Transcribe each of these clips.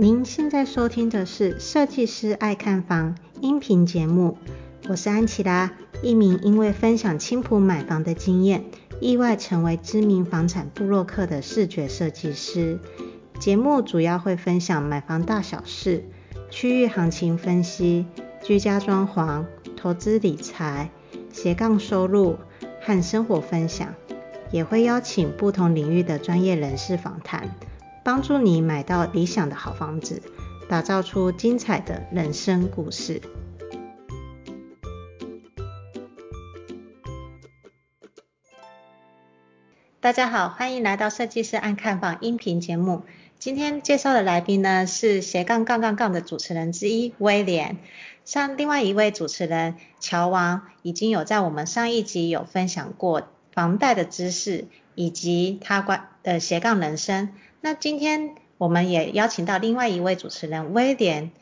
您现在收听的是《设计师爱看房》音频节目，我是安琪拉，一名因为分享青埔买房的经验，意外成为知名房产部落客的视觉设计师。节目主要会分享买房大小事、区域行情分析、居家装潢、投资理财、斜杠收入和生活分享，也会邀请不同领域的专业人士访谈。帮助你买到理想的好房子，打造出精彩的人生故事。大家好，欢迎来到设计师按看房音频节目。今天介绍的来宾呢是斜杠杠杠杠的主持人之一威廉。像另外一位主持人乔王，已经有在我们上一集有分享过房贷的知识，以及他关的斜杠人生。那今天我们也邀请到另外一位主持人威廉，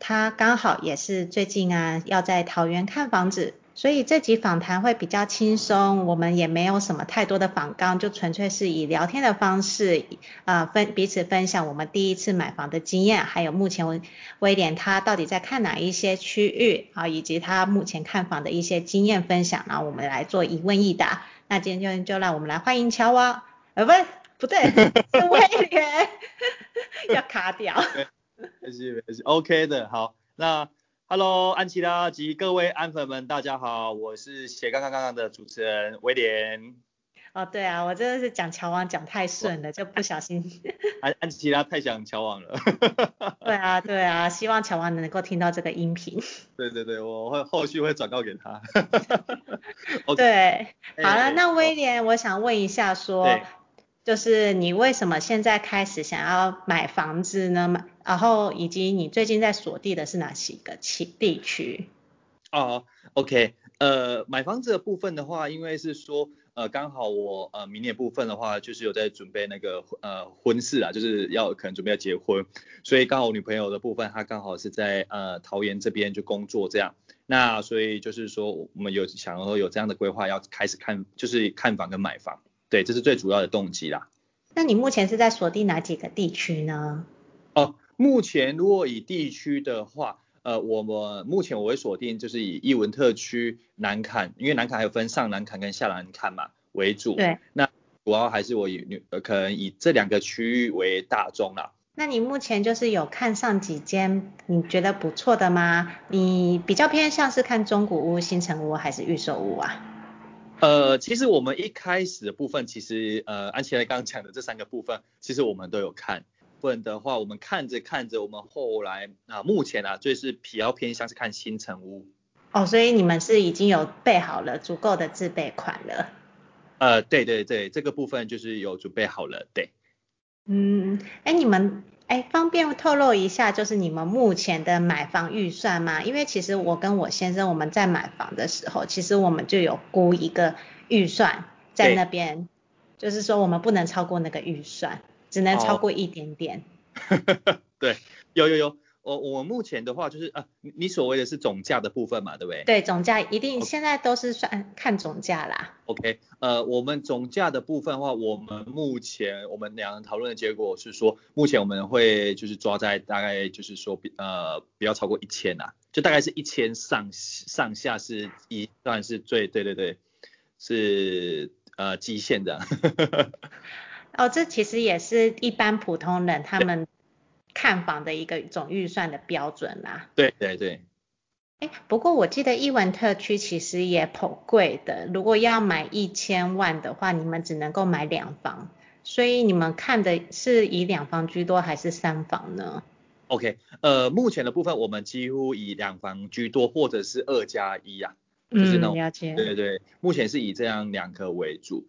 他刚好也是最近啊要在桃园看房子，所以这集访谈会比较轻松，我们也没有什么太多的访纲，就纯粹是以聊天的方式啊、分彼此分享我们第一次买房的经验，还有目前威廉他到底在看哪一些区域啊，以及他目前看房的一些经验分享，然后我们来做一问一答。那今天就就让我们来欢迎乔王，呃不。不对，是威廉 要卡掉。没事没事，OK 的，好。那 Hello 安琪拉及各位安粉们，大家好，我是斜杠杠杠的主持人威廉。哦，对啊，我真的是讲乔王讲太顺了，就不小心。安安琪拉太想乔王了。对啊对啊，希望乔王能够听到这个音频。对对对，我会后续会转告给他。okay, 对，好了，欸、那威廉，我想问一下说。就是你为什么现在开始想要买房子呢？买，然后以及你最近在锁定的是哪几个区地区？哦，OK，呃，买房子的部分的话，因为是说，呃，刚好我呃明年部分的话，就是有在准备那个呃婚事啊，就是要可能准备要结婚，所以刚好我女朋友的部分，她刚好是在呃桃园这边就工作这样，那所以就是说我们有想要有这样的规划，要开始看就是看房跟买房。对，这是最主要的动机啦。那你目前是在锁定哪几个地区呢？哦，目前如果以地区的话，呃，我们目前我会锁定就是以艺文特区南坎，因为南坎还有分上南坎跟下南坎嘛为主。对。那主要还是我以可能以这两个区域为大宗啦。那你目前就是有看上几间你觉得不错的吗？你比较偏向是看中古屋、新城屋还是预售屋啊？呃，其实我们一开始的部分，其实呃，安琪拉刚刚讲的这三个部分，其实我们都有看。不然的话，我们看着看着，我们后来啊，目前啊，最是比较偏向是看新城屋。哦，所以你们是已经有备好了足够的自备款了？呃，对对对，这个部分就是有准备好了，对。嗯，哎，你们。哎，方便透露一下，就是你们目前的买房预算吗？因为其实我跟我先生我们在买房的时候，其实我们就有估一个预算在那边，就是说我们不能超过那个预算，只能超过一点点。哦、对，有有有。我我目前的话就是啊，你所谓的是总价的部分嘛，对不对？对，总价一定现在都是算看总价啦。OK，呃，我们总价的部分的话，我们目前我们两人讨论的结果是说，目前我们会就是抓在大概就是说呃不要超过一千呐，就大概是一千上上下是一段是最对对对，是呃极限的。哦，这其实也是一般普通人他们。看房的一个总预算的标准啦。对对对。哎，不过我记得伊文特区其实也颇贵的，如果要买一千万的话，你们只能够买两房，所以你们看的是以两房居多还是三房呢？OK，呃，目前的部分我们几乎以两房居多，或者是二加一啊，就是那种。嗯，了解。对对对，目前是以这样两个为主。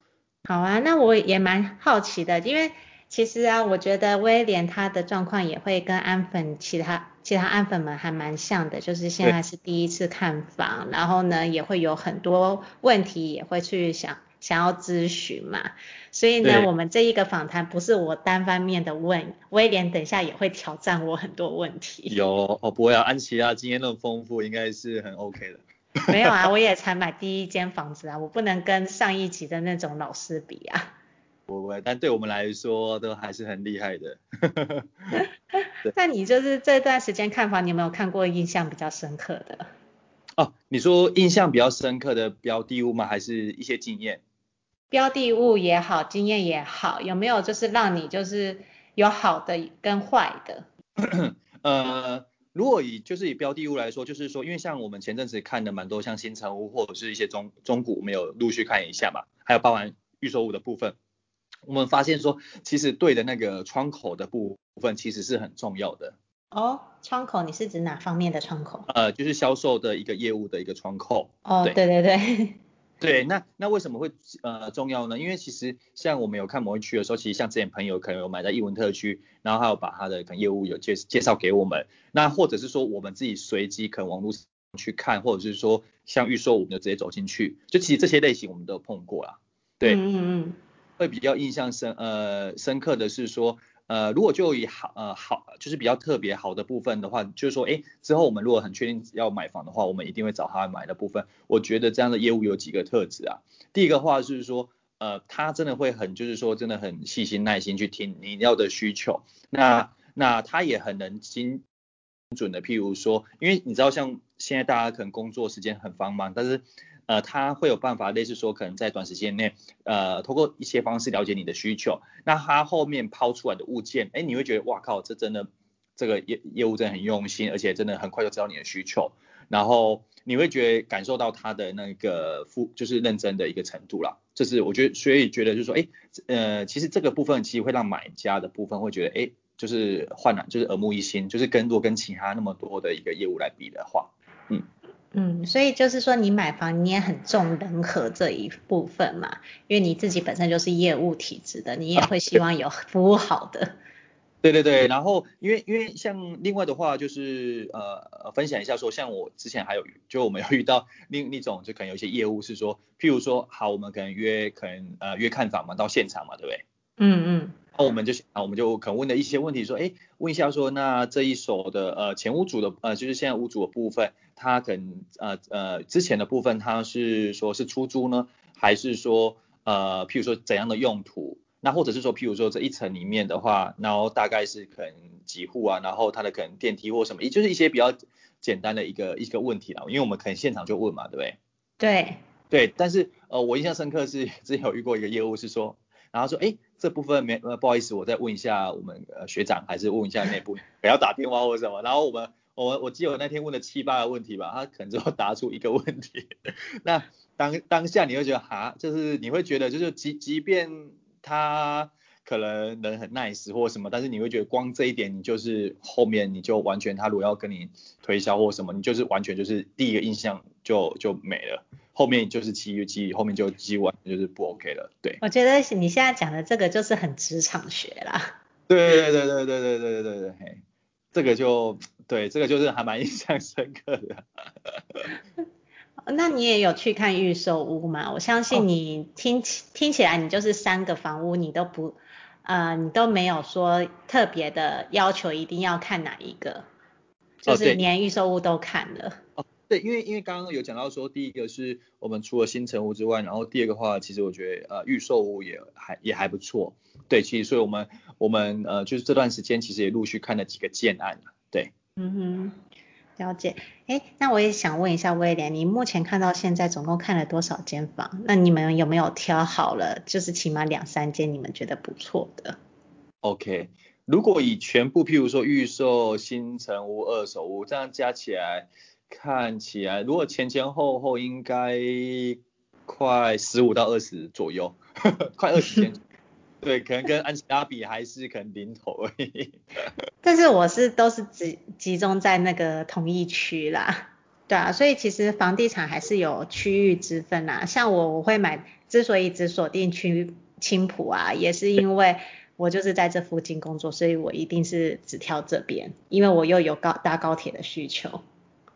好啊，那我也蛮好奇的，因为。其实啊，我觉得威廉他的状况也会跟安粉其他其他安粉们还蛮像的，就是现在是第一次看房，然后呢也会有很多问题也会去想想要咨询嘛，所以呢我们这一个访谈不是我单方面的问，威廉等一下也会挑战我很多问题。有哦，不会啊，安琪拉经验那么丰富，应该是很 OK 的。没有啊，我也才买第一间房子啊，我不能跟上一集的那种老师比啊。不会，但对我们来说都还是很厉害的。那你就是这段时间看房，你有没有看过印象比较深刻的？哦，你说印象比较深刻的标的物吗？还是一些经验？标的物也好，经验也好，有没有就是让你就是有好的跟坏的？呃。如果以就是以标的物来说，就是说，因为像我们前阵子看的蛮多，像新城屋或者是一些中中古，我们有陆续看一下嘛，还有包含预售物的部分，我们发现说，其实对的那个窗口的部分其实是很重要的。哦，窗口，你是指哪方面的窗口？呃，就是销售的一个业务的一个窗口。哦，对对对对。对，那那为什么会呃重要呢？因为其实像我们有看某一区的时候，其实像之前朋友可能有买在艺文特区，然后还有把他的可能业务有介介绍给我们，那或者是说我们自己随机可能网络上去看，或者是说像预售我们就直接走进去，就其实这些类型我们都有碰过啦。对，嗯嗯嗯，会比较印象深呃深刻的是说。呃，如果就以好呃好，就是比较特别好的部分的话，就是说，哎，之后我们如果很确定要买房的话，我们一定会找他买的部分。我觉得这样的业务有几个特质啊。第一个话是说，呃，他真的会很，就是说真的很细心耐心去听你要的需求。那那他也很能精准的，譬如说，因为你知道像现在大家可能工作时间很繁忙，但是。呃，他会有办法，类似说可能在短时间内，呃，通过一些方式了解你的需求。那他后面抛出来的物件，哎，你会觉得哇靠，这真的这个业业务真的很用心，而且真的很快就知道你的需求。然后你会觉得感受到他的那个付就是认真的一个程度啦。这是我觉得，所以觉得就是说，哎，呃，其实这个部分其实会让买家的部分会觉得，哎，就是换了，就是耳目一新，就是跟如果跟其他那么多的一个业务来比的话，嗯。嗯，所以就是说你买房你也很重人和这一部分嘛，因为你自己本身就是业务体质的，你也会希望有服务好的。对对对，然后因为因为像另外的话就是呃分享一下说，像我之前还有就我们有遇到另一种就可能有一些业务是说，譬如说好我们可能约可能呃约看房嘛，到现场嘛，对不对？嗯嗯。那我们就啊，我们就可能问的一些问题，说，哎，问一下说，那这一手的呃前屋主的呃，就是现在屋主的部分，他可能呃呃之前的部分，他是说是出租呢，还是说呃譬如说怎样的用途？那或者是说譬如说这一层里面的话，然后大概是可能几户啊，然后它的可能电梯或什么，也就是一些比较简单的一个一个问题啦，因为我们可能现场就问嘛，对不对？对。对，但是呃我印象深刻是之前有遇过一个业务是说，然后说，哎。这部分没呃不好意思，我再问一下我们呃学长，还是问一下内部，不要打电话或者什么。然后我们我我记得我那天问了七八个问题吧，他可能只有答出一个问题。那当当下你会觉得哈，就是你会觉得就是即即便他可能人很 nice 或什么，但是你会觉得光这一点，你就是后面你就完全他如果要跟你推销或什么，你就是完全就是第一个印象就就没了。后面就是机遇机遇，后面就机完就是不 OK 了，对。我觉得你现在讲的这个就是很职场学啦。对对对对对对对对对对，嘿，这个就对，这个就是还蛮印象深刻的。那你也有去看预售屋吗？我相信你听起、哦、听起来你就是三个房屋你都不呃你都没有说特别的要求一定要看哪一个，就是连预售屋都看了。哦对，因为因为刚刚有讲到说，第一个是我们除了新城屋之外，然后第二个话，其实我觉得呃预售屋也还也还不错。对，其实所以我们我们呃就是这段时间其实也陆续看了几个建案。对，嗯哼，了解。哎，那我也想问一下威廉，你目前看到现在总共看了多少间房？那你们有没有挑好了，就是起码两三间你们觉得不错的？OK，如果以全部譬如说预售、新城屋、二手屋这样加起来。看起来，如果前前后后应该快十五到二十左右，快二十间。对，可能跟安琪拉比还是可能零头而已。但是我是都是集集中在那个同一区啦，对啊，所以其实房地产还是有区域之分啦。像我我会买，之所以只锁定区青浦啊，也是因为我就是在这附近工作，所以我一定是只挑这边，因为我又有高搭高铁的需求。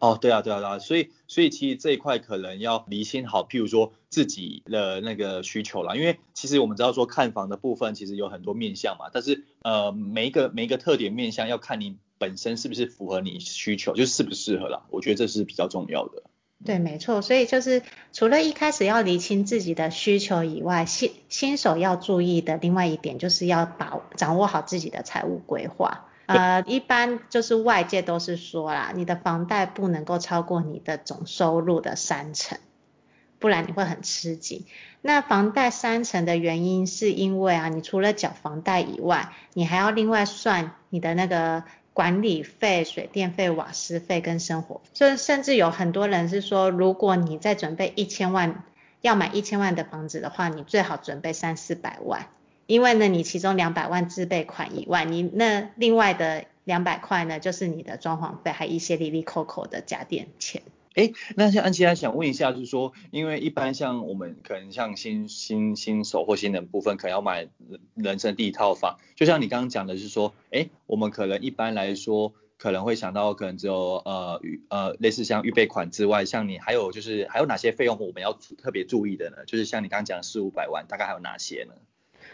哦，对啊，对啊，对啊，所以，所以其实这一块可能要厘清好，譬如说自己的那个需求啦，因为其实我们知道说看房的部分其实有很多面向嘛，但是呃每一个每一个特点面向要看你本身是不是符合你需求，就是适不适合啦，我觉得这是比较重要的。对，没错，所以就是除了一开始要厘清自己的需求以外，新新手要注意的另外一点就是要把掌握好自己的财务规划。呃，一般就是外界都是说啦，你的房贷不能够超过你的总收入的三成，不然你会很吃紧。那房贷三成的原因是因为啊，你除了缴房贷以外，你还要另外算你的那个管理费、水电费、瓦斯费跟生活。所以甚至有很多人是说，如果你在准备一千万，要买一千万的房子的话，你最好准备三四百万。因为呢，你其中两百万自备款以外，你那另外的两百块呢，就是你的装潢费，还有一些里里扣扣的家电钱。哎，那像安琪拉想问一下，就是说，因为一般像我们可能像新新新手或新人部分，可能要买人生第一套房，就像你刚刚讲的是说，哎，我们可能一般来说可能会想到，可能只有呃呃类似像预备款之外，像你还有就是还有哪些费用我们要特别注意的呢？就是像你刚刚讲四五百万，大概还有哪些呢？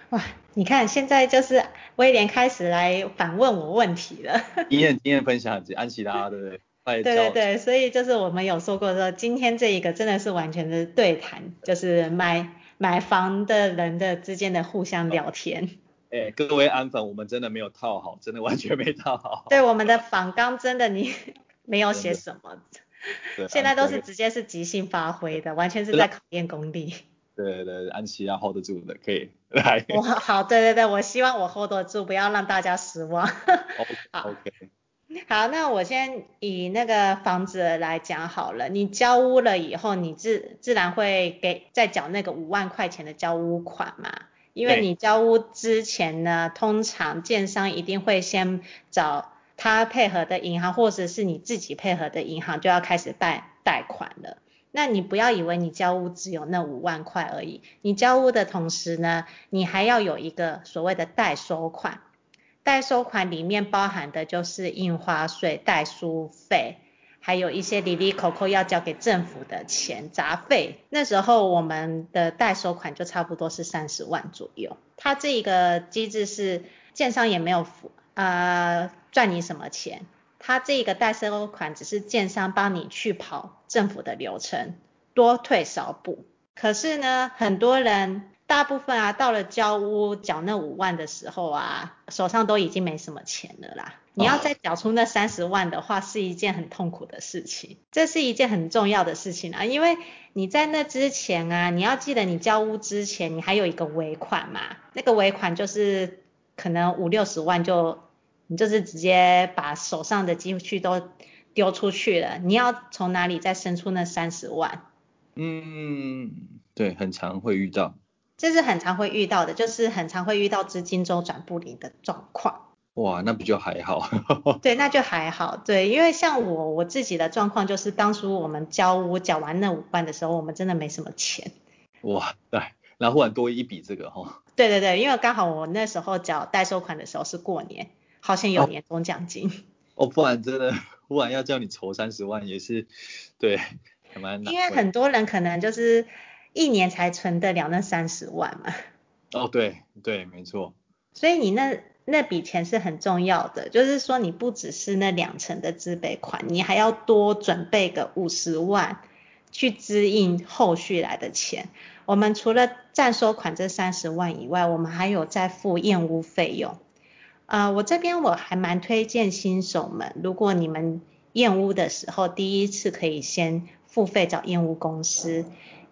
哇，你看现在就是威廉开始来反问我问题了。经验经验分享，安琪拉对不对？对对对，所以就是我们有说过说，今天这一个真的是完全的对谈，就是买买房的人的之间的互相聊天。哎，各位安粉，我们真的没有套好，真的完全没套好。对，我们的访纲真的你没有写什么，现在都是直接是即兴发挥的，完全是在考验功力。对对对，安琪拉 hold 得住的，可以来。我好，对对对，我希望我 hold 得住，不要让大家失望。好，OK。好，那我先以那个房子来讲好了。你交屋了以后，你自自然会给再缴那个五万块钱的交屋款嘛？因为你交屋之前呢，通常建商一定会先找他配合的银行，或者是你自己配合的银行，就要开始办贷款了。那你不要以为你交屋只有那五万块而已，你交屋的同时呢，你还要有一个所谓的代收款。代收款里面包含的就是印花税、代书费，还有一些里里口口要交给政府的钱杂费。那时候我们的代收款就差不多是三十万左右。它这一个机制是建商也没有付呃赚你什么钱。他这个代收款只是建商帮你去跑政府的流程，多退少补。可是呢，很多人大部分啊，到了交屋缴那五万的时候啊，手上都已经没什么钱了啦。你要再缴出那三十万的话，是一件很痛苦的事情。这是一件很重要的事情啊，因为你在那之前啊，你要记得你交屋之前，你还有一个尾款嘛，那个尾款就是可能五六十万就。你就是直接把手上的积蓄都丢出去了，你要从哪里再生出那三十万？嗯，对，很常会遇到。这是很常会遇到的，就是很常会遇到资金周转不灵的状况。哇，那不就还好？对，那就还好。对，因为像我我自己的状况就是，当初我们交屋缴完那五万的时候，我们真的没什么钱。哇，对，然后忽然多一笔这个哈。对对对，因为刚好我那时候缴代收款的时候是过年。好像有年终奖金哦，哦，不然真的，不然要叫你筹三十万也是，对，还蛮难。因为很多人可能就是一年才存得了那三十万嘛。哦，对对，没错。所以你那那笔钱是很重要的，就是说你不只是那两成的自备款，你还要多准备个五十万去支应后续来的钱。我们除了暂收款这三十万以外，我们还有在付验屋费用。啊、我这边我还蛮推荐新手们，如果你们验屋的时候，第一次可以先付费找验屋公司，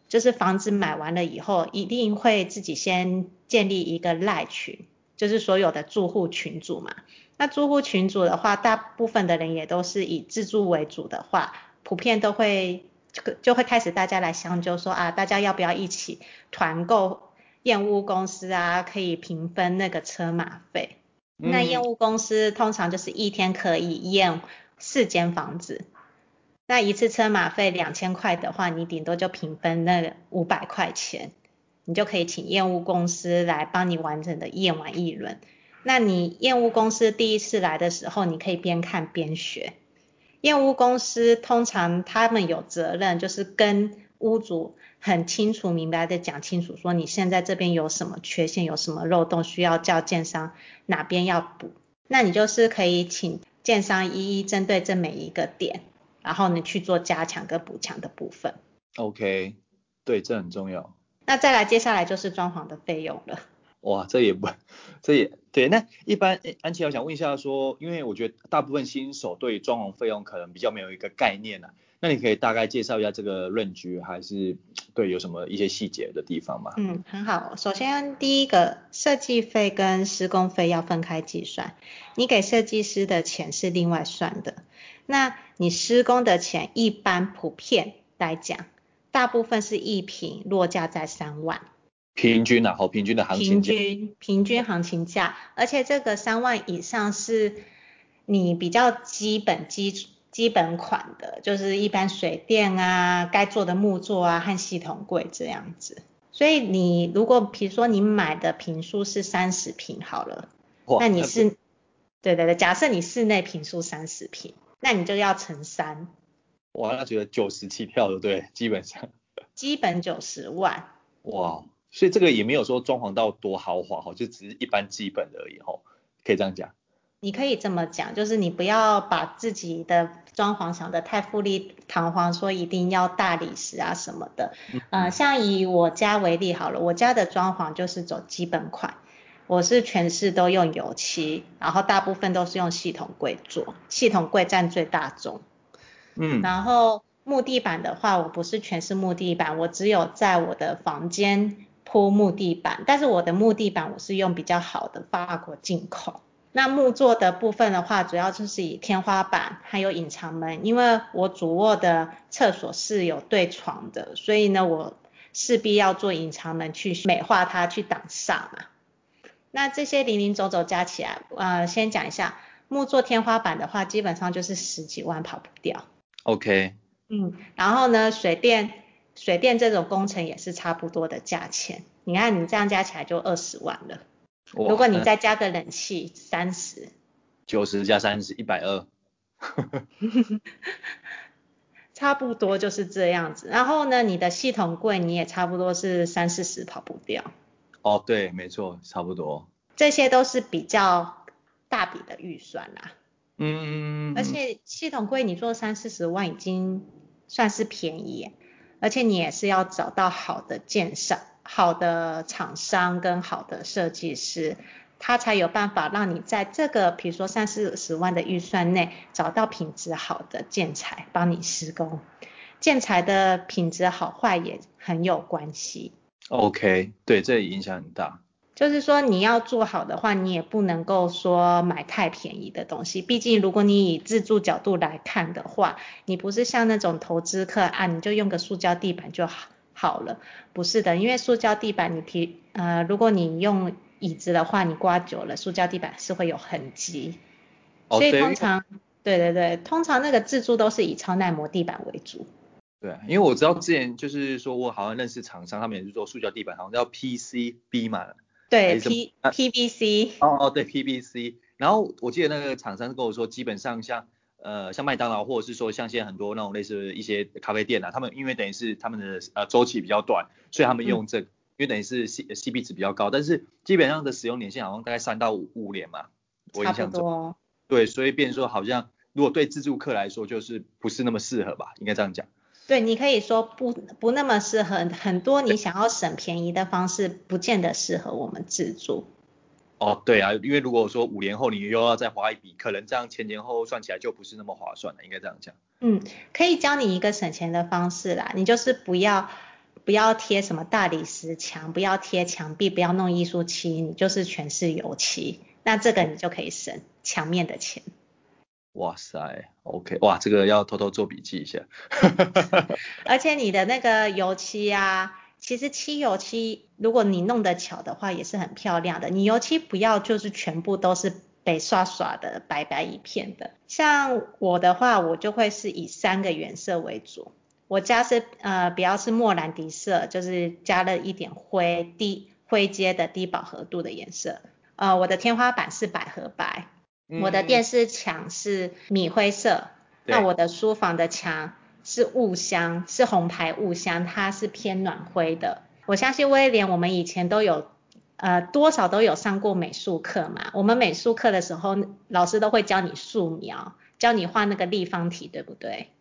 就是房子买完了以后，一定会自己先建立一个赖群，就是所有的住户群组嘛。那住户群组的话，大部分的人也都是以自住为主的话，普遍都会就就会开始大家来相揪说啊，大家要不要一起团购验屋公司啊，可以平分那个车马费。那验屋公司通常就是一天可以验四间房子，那一次车马费两千块的话，你顶多就平分那五百块钱，你就可以请验屋公司来帮你完整的验完一轮。那你验屋公司第一次来的时候，你可以边看边学。验屋公司通常他们有责任，就是跟屋主很清楚明白的讲清楚，说你现在这边有什么缺陷，有什么漏洞需要叫建商哪边要补，那你就是可以请建商一一针对这每一个点，然后你去做加强跟补强的部分。OK，对，这很重要。那再来接下来就是装潢的费用了。哇，这也不，这也对，那一般安琪，我想问一下说，因为我觉得大部分新手对装潢费用可能比较没有一个概念呐、啊，那你可以大概介绍一下这个 range，还是对有什么一些细节的地方吗？嗯，很好。首先第一个，设计费跟施工费要分开计算，你给设计师的钱是另外算的，那你施工的钱一般普遍来讲，大部分是一平落价在三万。平均啊，好，平均的行情价。平均平均行情价，而且这个三万以上是你比较基本基基本款的，就是一般水电啊，该做的木作啊和系统柜这样子。所以你如果比如说你买的平数是三十平好了，那你是，对对对，假设你室内平数三十平，那你就要乘三。哇，那觉得九十起跳的对，基本上。基本九十万。哇。所以这个也没有说装潢到多豪华哈，就只是一般基本的而已哈，可以这样讲。你可以这么讲，就是你不要把自己的装潢想得太富丽堂皇，说一定要大理石啊什么的。嗯，呃，像以我家为例好了，我家的装潢就是走基本款，我是全室都用油漆，然后大部分都是用系统柜做，系统柜占最大宗。嗯，然后木地板的话，我不是全是木地板，我只有在我的房间。铺木地板，但是我的木地板我是用比较好的法国进口。那木做的部分的话，主要就是以天花板还有隐藏门，因为我主卧的厕所是有对床的，所以呢，我势必要做隐藏门去美化它，去挡煞嘛。那这些零零总总加起来，呃，先讲一下木做天花板的话，基本上就是十几万跑不掉。OK。嗯，然后呢，水电。水电这种工程也是差不多的价钱，你看你这样加起来就二十万了。如果你再加个冷气，三十。九十加三十，一百二。差不多就是这样子。然后呢，你的系统柜你也差不多是三四十跑不掉。哦，对，没错，差不多。这些都是比较大笔的预算啦。嗯。而且系统柜你做三四十万已经算是便宜。而且你也是要找到好的建商、好的厂商跟好的设计师，他才有办法让你在这个比如说三四十万的预算内找到品质好的建材帮你施工。建材的品质好坏也很有关系。OK，对，这影响很大。就是说你要做好的话，你也不能够说买太便宜的东西。毕竟如果你以自住角度来看的话，你不是像那种投资客啊，你就用个塑胶地板就好好了。不是的，因为塑胶地板你提呃，如果你用椅子的话，你刮久了，塑胶地板是会有痕迹。所以通常，对对对，通常那个自助都是以超耐磨地板为主。对，因为我知道之前就是说我好像认识厂商，他们也是做塑胶地板，好像叫 PCB 嘛。对，P PVC。哦哦，对 PVC。然后我记得那个厂商跟我说，基本上像呃像麦当劳或者是说像现在很多那种类似一些咖啡店啊，他们因为等于是他们的呃周期比较短，所以他们用这个，嗯、因为等于是 C CP 值比较高，但是基本上的使用年限好像大概三到五五年嘛，我印象中。对，所以变成说好像如果对自助客来说就是不是那么适合吧，应该这样讲。对，你可以说不不那么适合，很多你想要省便宜的方式，不见得适合我们自住。哦，对啊，因为如果说五年后你又要再花一笔，可能这样前前后后算起来就不是那么划算了，应该这样讲。嗯，可以教你一个省钱的方式啦，你就是不要不要贴什么大理石墙，不要贴墙壁，不要弄艺术漆，你就是全是油漆，那这个你就可以省墙面的钱。哇塞，OK，哇，这个要偷偷做笔记一下。而且你的那个油漆啊，其实漆油漆，如果你弄得巧的话，也是很漂亮的。你油漆不要就是全部都是被刷刷的，白白一片的。像我的话，我就会是以三个原色为主。我家是呃，比较是莫兰迪色，就是加了一点灰低灰阶的低饱和度的颜色。呃，我的天花板是百合白。我的电视墙是米灰色，嗯、那我的书房的墙是雾香，是红牌雾香，它是偏暖灰的。我相信威廉，我们以前都有，呃，多少都有上过美术课嘛。我们美术课的时候，老师都会教你素描，教你画那个立方体，对不对？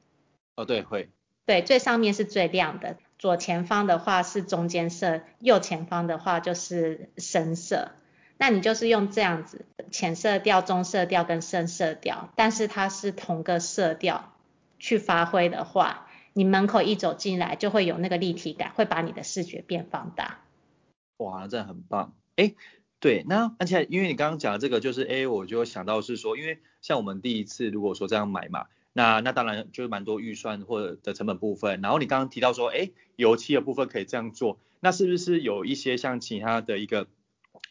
哦，对，会。对，最上面是最亮的，左前方的话是中间色，右前方的话就是深色。那你就是用这样子浅色调、中色调跟深色调，但是它是同个色调去发挥的话，你门口一走进来就会有那个立体感，会把你的视觉变放大。哇，真的很棒。哎，对，那而且因为你刚刚讲的这个，就是哎，我就想到是说，因为像我们第一次如果说这样买嘛，那那当然就是蛮多预算或者的成本部分。然后你刚刚提到说，哎，油漆的部分可以这样做，那是不是有一些像其他的一个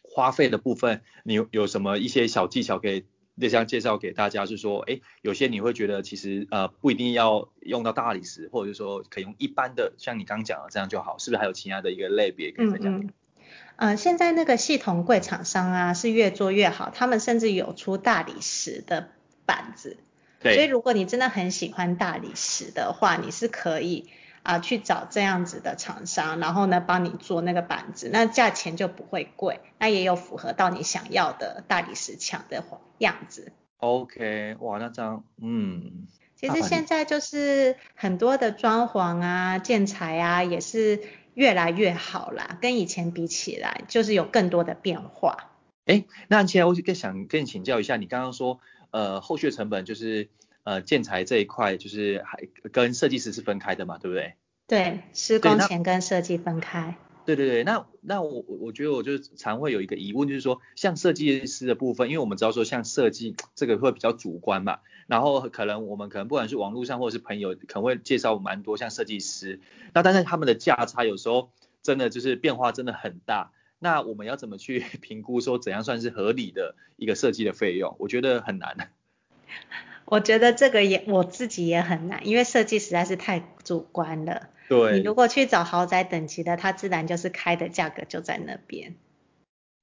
花费的部分，你有有什么一些小技巧可以这样介绍给大家？是说，哎，有些你会觉得其实呃不一定要用到大理石，或者是说可以用一般的，像你刚刚讲的这样就好，是不是还有其他的一个类别可以分享？嗯嗯呃，现在那个系统柜厂商啊是越做越好，他们甚至有出大理石的板子。对。所以如果你真的很喜欢大理石的话，你是可以啊、呃、去找这样子的厂商，然后呢帮你做那个板子，那价钱就不会贵，那也有符合到你想要的大理石墙的样子。OK，哇，那这样，嗯。其实现在就是很多的装潢啊、建材啊也是。越来越好啦，跟以前比起来，就是有更多的变化。哎，那现在我就更想跟你请教一下，你刚刚说，呃，后续成本就是呃建材这一块，就是还跟设计师是分开的嘛，对不对？对，施工前跟设计分开。对对对，那那我我觉得我就常会有一个疑问，就是说像设计师的部分，因为我们知道说像设计这个会比较主观嘛，然后可能我们可能不管是网络上或者是朋友，可能会介绍蛮多像设计师，那但是他们的价差有时候真的就是变化真的很大，那我们要怎么去 评估说怎样算是合理的一个设计的费用？我觉得很难。我觉得这个也我自己也很难，因为设计实在是太主观了。对，你如果去找豪宅等级的，它自然就是开的价格就在那边。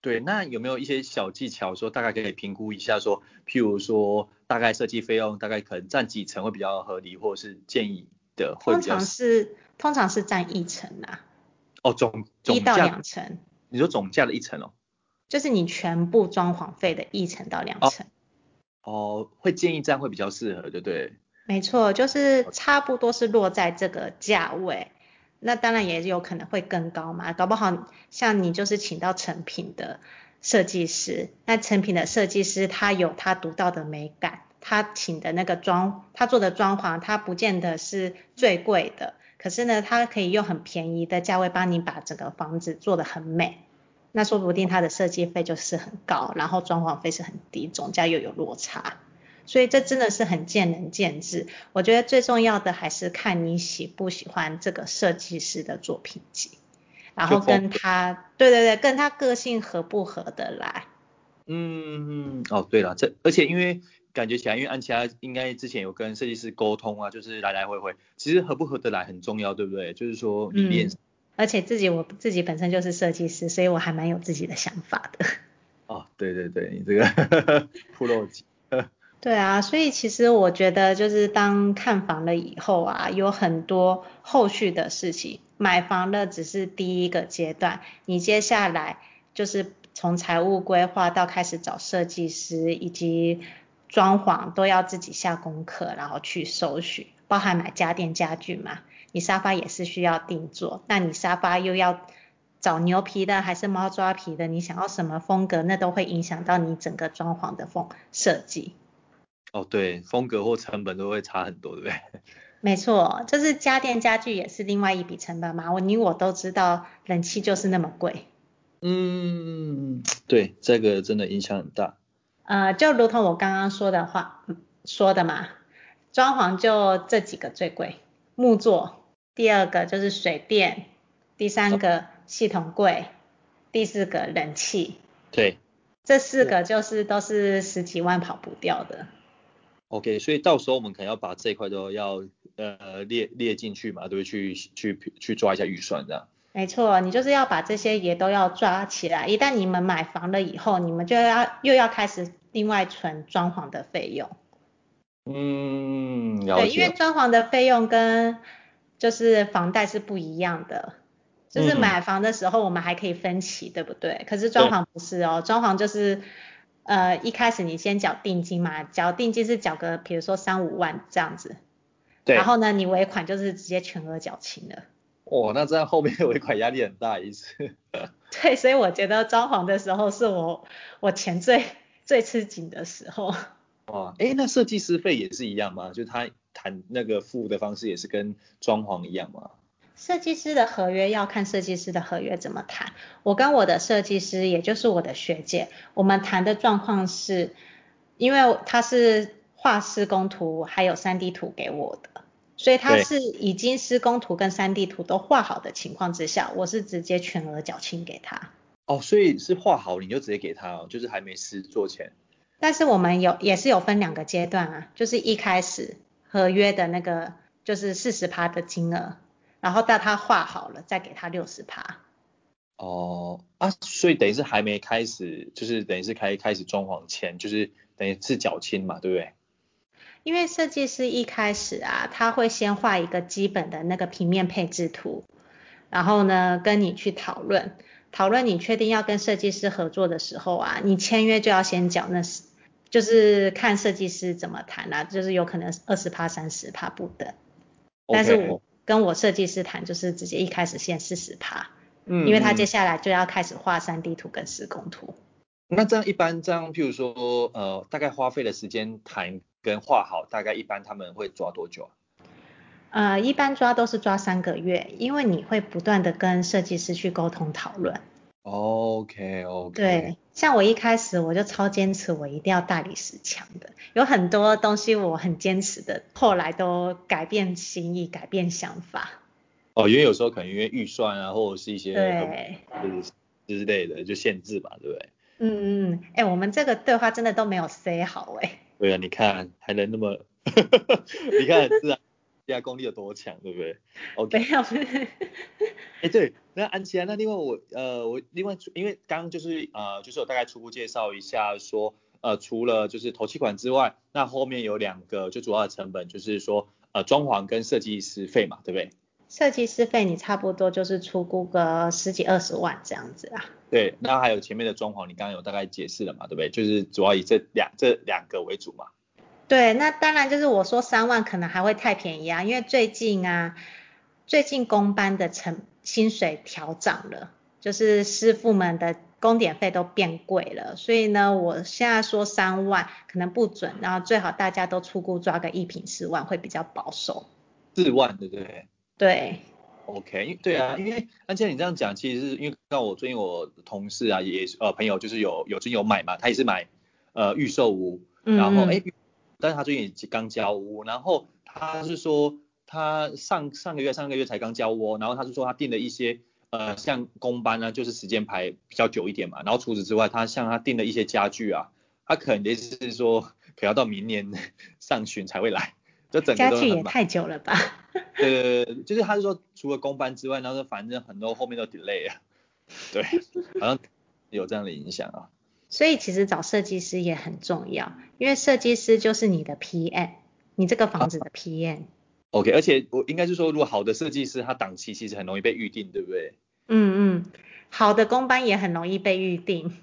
对，那有没有一些小技巧说大概可以评估一下说，譬如说大概设计费用大概可能占几成会比较合理，或者是建议的会比较？通常是通常是占一成啊。哦，总总价一到两成。你说总价的一成哦？就是你全部装潢费的一成到两成。哦，哦，会建议这样会比较适合，对不对？没错，就是差不多是落在这个价位，那当然也有可能会更高嘛，搞不好像你就是请到成品的设计师，那成品的设计师他有他独到的美感，他请的那个装，他做的装潢，他不见得是最贵的，可是呢，他可以用很便宜的价位帮你把整个房子做得很美，那说不定他的设计费就是很高，然后装潢费是很低，总价又有落差。所以这真的是很见仁见智，我觉得最重要的还是看你喜不喜欢这个设计师的作品集，然后跟他，对对对，跟他个性合不合得来。嗯，哦对了，这而且因为感觉起来，因为安琪拉应该之前有跟设计师沟通啊，就是来来回回，其实合不合得来很重要，对不对？就是说理念。嗯，而且自己我自己本身就是设计师，所以我还蛮有自己的想法的。哦，对对对，你这个噗搂级。对啊，所以其实我觉得就是当看房了以后啊，有很多后续的事情，买房的只是第一个阶段，你接下来就是从财务规划到开始找设计师以及装潢都要自己下功课，然后去搜寻，包含买家电家具嘛，你沙发也是需要定做，那你沙发又要找牛皮的还是猫抓皮的，你想要什么风格，那都会影响到你整个装潢的风设计。哦，对，风格或成本都会差很多，对不对？没错，就是家电家具也是另外一笔成本嘛。我你我都知道，冷气就是那么贵。嗯，对，这个真的影响很大。呃，就如同我刚刚说的话说的嘛，装潢就这几个最贵，木作，第二个就是水电，第三个系统柜，第四个冷气。对。这四个就是都是十几万跑不掉的。OK，所以到时候我们可能要把这一块都要呃列列进去嘛，对？去去去抓一下预算这样。没错，你就是要把这些也都要抓起来。一旦你们买房了以后，你们就要又要开始另外存装潢的费用。嗯，对，因为装潢的费用跟就是房贷是不一样的。就是买房的时候我们还可以分期，嗯、对不对？可是装潢不是哦，装潢就是。呃，一开始你先缴定金嘛，缴定金是缴个，比如说三五万这样子，对。然后呢，你尾款就是直接全额缴清了。哦，那这样后面尾款压力很大一次。对，所以我觉得装潢的时候是我我钱最最吃紧的时候。哦，哎，那设计师费也是一样吗？就他谈那个付的方式也是跟装潢一样吗？设计师的合约要看设计师的合约怎么谈。我跟我的设计师，也就是我的学姐，我们谈的状况是，因为他是画施工图还有三 D 图给我的，所以他是已经施工图跟三 D 图都画好的情况之下，我是直接全额缴清给他。哦，所以是画好你就直接给他哦，就是还没施做前。但是我们有也是有分两个阶段啊，就是一开始合约的那个就是四十趴的金额。然后到他画好了，再给他六十趴。哦啊，所以等于是还没开始，就是等于是开开始装潢前，就是等于是缴清嘛，对不对？因为设计师一开始啊，他会先画一个基本的那个平面配置图，然后呢跟你去讨论，讨论你确定要跟设计师合作的时候啊，你签约就要先缴那是，就是看设计师怎么谈啦、啊，就是有可能二十趴、三十趴不等。但是我。跟我设计师谈，就是直接一开始先四十趴，嗯，因为他接下来就要开始画三 D 图跟施工图。那这样一般这样，譬如说，呃，大概花费的时间谈跟画好，大概一般他们会抓多久啊？呃，一般抓都是抓三个月，因为你会不断的跟设计师去沟通讨论。OK OK。对，像我一开始我就超坚持，我一定要大理石墙的，有很多东西我很坚持的，后来都改变心意，改变想法。哦，因为有时候可能因为预算啊，或者是一些对之类的就限制吧，对不对？嗯嗯，哎、欸，我们这个对话真的都没有 say 好哎、欸。对啊，你看还能那么，你看是啊。加功力有多强，对不对？OK。没有。哎，对，那安琪啊，那另外我呃我另外因为刚刚就是呃就是我大概初步介绍一下说呃除了就是投期款之外，那后面有两个最主要的成本就是说呃装潢跟设计师费嘛，对不对？设计师费你差不多就是出估个十几二十万这样子啊。对，那还有前面的装潢你刚刚有大概解释了嘛，对不对？就是主要以这两这两个为主嘛。对，那当然就是我说三万可能还会太便宜啊，因为最近啊，最近工班的成薪水调涨了，就是师傅们的工点费都变贵了，所以呢，我现在说三万可能不准，然后最好大家都出估抓个一平四万会比较保守。四万对不对？对。OK，对啊，因为而且你这样讲，其实是因为像我最近我同事啊，也呃朋友就是有有真有买嘛，他也是买呃预售屋，然后哎。嗯但是他最近也刚交屋，然后他是说他上上个月上个月才刚交屋，然后他是说他订了一些呃像工班呢，就是时间排比较久一点嘛，然后除此之外，他像他订了一些家具啊，他可能就是说可能要到明年 上旬才会来，就整个家具也太久了吧？对对对，就是他是说除了工班之外，然后反正很多后面都 delay 啊，对，好像有这样的影响啊。所以其实找设计师也很重要，因为设计师就是你的 PM，你这个房子的 PM。OK，而且我应该是说，如果好的设计师，他档期其实很容易被预定，对不对？嗯嗯，好的工班也很容易被预定。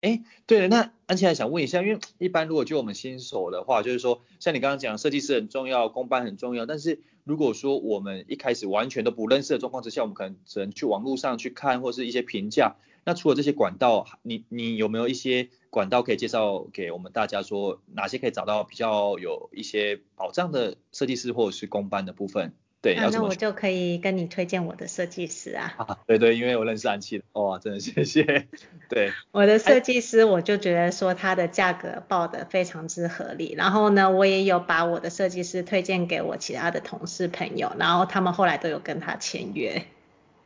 哎，对了，那安琪还想问一下，因为一般如果就我们新手的话，就是说像你刚刚讲，设计师很重要，工班很重要，但是如果说我们一开始完全都不认识的状况之下，我们可能只能去网络上去看，或是一些评价。那除了这些管道，你你有没有一些管道可以介绍给我们大家说，哪些可以找到比较有一些保障的设计师或者是公班的部分？对，啊、那我就可以跟你推荐我的设计师啊。啊，对对，因为我认识安琪拉，哇，真的谢谢。对，我的设计师，我就觉得说他的价格报的非常之合理，然后呢，我也有把我的设计师推荐给我其他的同事朋友，然后他们后来都有跟他签约。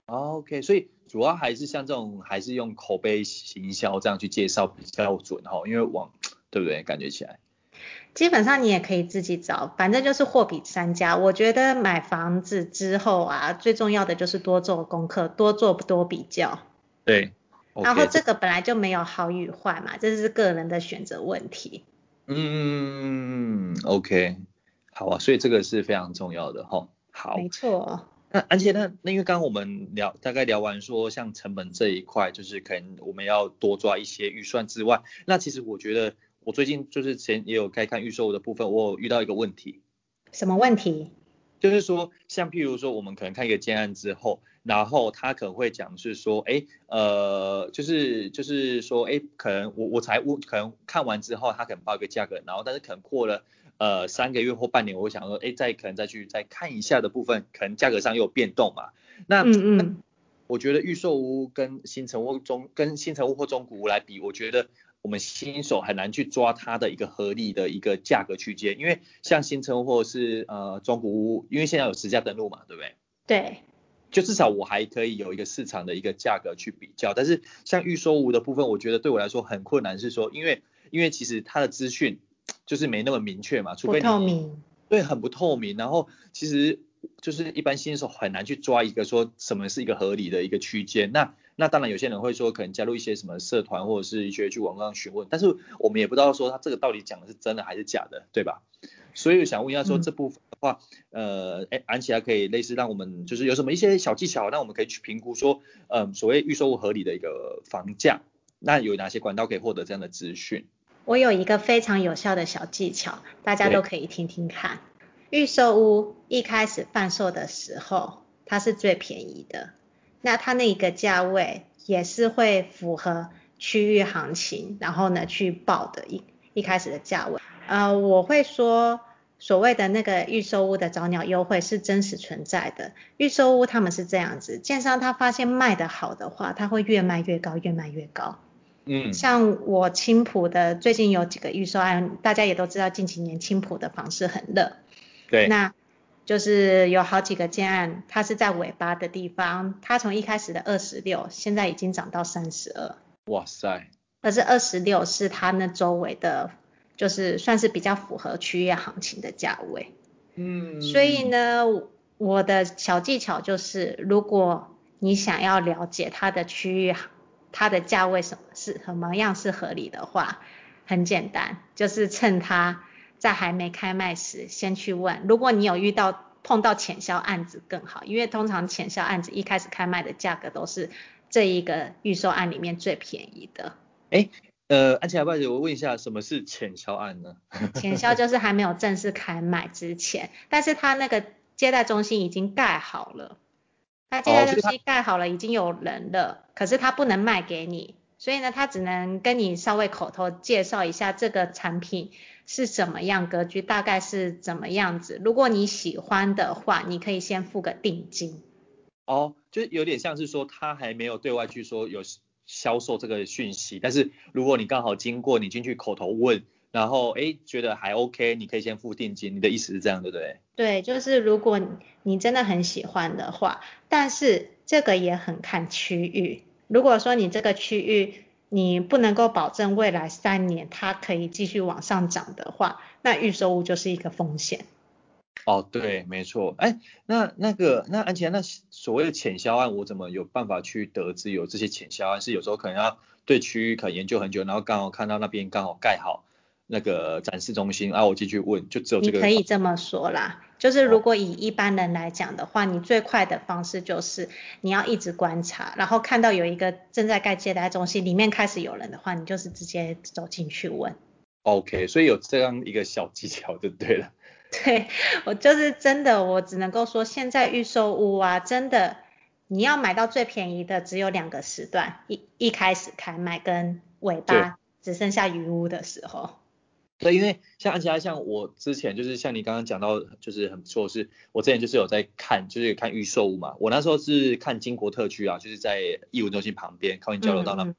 OK，所以。主要还是像这种，还是用口碑行销这样去介绍比较准哈，因为网对不对？感觉起来。基本上你也可以自己找，反正就是货比三家。我觉得买房子之后啊，最重要的就是多做功课，多做多比较。对。Okay, 然后这个本来就没有好与坏嘛，这是个人的选择问题。嗯，OK，好啊，所以这个是非常重要的哈。好。没错。那而且那那因为刚刚我们聊大概聊完说像成本这一块，就是可能我们要多抓一些预算之外，那其实我觉得我最近就是前也有在看预售的部分，我有遇到一个问题。什么问题？就是说像譬如说我们可能看一个建案之后，然后他可能会讲是说，哎，呃，就是就是说，哎，可能我我才我可能看完之后，他可能报一个价格，然后但是可能过了呃三个月或半年，我想说，哎，再可能再去再看一下的部分，可能价格上又有变动嘛。那嗯嗯，我觉得预售屋跟新城屋中跟新城屋或中古屋来比，我觉得我们新手很难去抓它的一个合理的一个价格区间，因为像新城屋或者是呃中古屋，因为现在有实价登录嘛，对不对？对。就至少我还可以有一个市场的一个价格去比较，但是像预售屋的部分，我觉得对我来说很困难，是说因为因为其实它的资讯就是没那么明确嘛，除非你，透明，对，很不透明，然后其实就是一般新手很难去抓一个说什么是一个合理的一个区间，那那当然有些人会说可能加入一些什么社团或者是一些去网上询问，但是我们也不知道说他这个到底讲的是真的还是假的，对吧？所以想问一下说这部分的话，嗯、呃，哎，安琪拉可以类似让我们就是有什么一些小技巧，那我们可以去评估说，嗯、呃，所谓预售屋合理的一个房价，那有哪些管道可以获得这样的资讯？我有一个非常有效的小技巧，大家都可以听听看。预售屋一开始贩售的时候，它是最便宜的，那它那个价位也是会符合区域行情，然后呢去报的一一开始的价位。呃，我会说，所谓的那个预售屋的早鸟优惠是真实存在的。预售屋他们是这样子，建商他发现卖得好的话，他会越卖越高，越卖越高。嗯，像我青浦的最近有几个预售案，大家也都知道，近几年青浦的房市很热。对。那就是有好几个建案，它是在尾巴的地方，它从一开始的二十六，现在已经涨到三十二。哇塞！可是二十六是它那周围的。就是算是比较符合区域行情的价位，嗯，所以呢，我的小技巧就是，如果你想要了解它的区域，它的价位什么是什么样是合理的话，很简单，就是趁它在还没开卖时先去问。如果你有遇到碰到潜销案子更好，因为通常潜销案子一开始开卖的价格都是这一个预售案里面最便宜的。诶呃，安琪拉，不好，我问一下，什么是潜销案呢？潜销就是还没有正式开卖之前，但是他那个接待中心已经盖好了，他接待中心盖好了，已经有人了，可是他不能卖给你，所以呢，他只能跟你稍微口头介绍一下这个产品是什么样格局，大概是怎么样子。如果你喜欢的话，你可以先付个定金。哦，就有点像是说他还没有对外去说有。销售这个讯息，但是如果你刚好经过，你进去口头问，然后诶觉得还 OK，你可以先付定金。你的意思是这样，对不对？对，就是如果你真的很喜欢的话，但是这个也很看区域。如果说你这个区域你不能够保证未来三年它可以继续往上涨的话，那预售屋就是一个风险。哦，对，没错。哎，那那个，那安琪拉，那所谓的潜销案，我怎么有办法去得知有这些潜销案？是有时候可能要对区域可能研究很久，然后刚好看到那边刚好盖好那个展示中心，然后我进去问，就只有这个。你可以这么说啦，就是如果以一般人来讲的话，哦，你最快的方式就是你要一直观察，然后看到有一个正在盖接待中心，里面开始有人的话，你就是直接走进去问。OK，所以有这样一个小技巧就对了。对，我就是真的，我只能够说，现在预售屋啊，真的，你要买到最便宜的只有两个时段，一一开始开卖跟尾巴只剩下余屋的时候。对，因为像安琪拉，像我之前就是像你刚刚讲到，就是很不错，是我之前就是有在看，就是看预售屋嘛，我那时候是看金国特区啊，就是在艺文中心旁边，靠近交流道那，嗯嗯，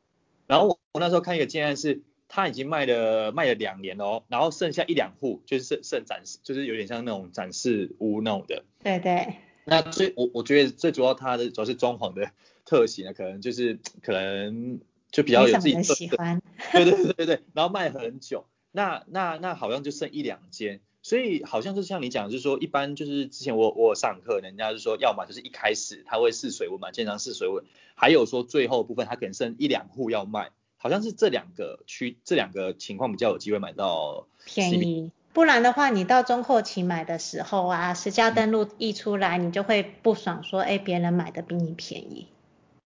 然后我我那时候看一个建案是。他已经卖了卖了两年了哦，然后剩下一两户，就是剩剩展示，就是有点像那种展示屋那种的。对对。那最我我觉得最主要它的主要是装潢的特型呢，可能就是可能就比较有自己的喜欢。对对对对对，然后卖很久，那那那好像就剩一两间，所以好像是像你讲，就是说一般就是之前我我有上课，人家就说要么就是一开始他会试水温嘛，经常试水温，还有说最后部分他可能剩一两户要卖。好像是这两个区，这两个情况比较有机会买到便宜，不然的话，你到中后期买的时候啊，实价登录一出来，嗯、你就会不爽，说，哎，别人买的比你便宜。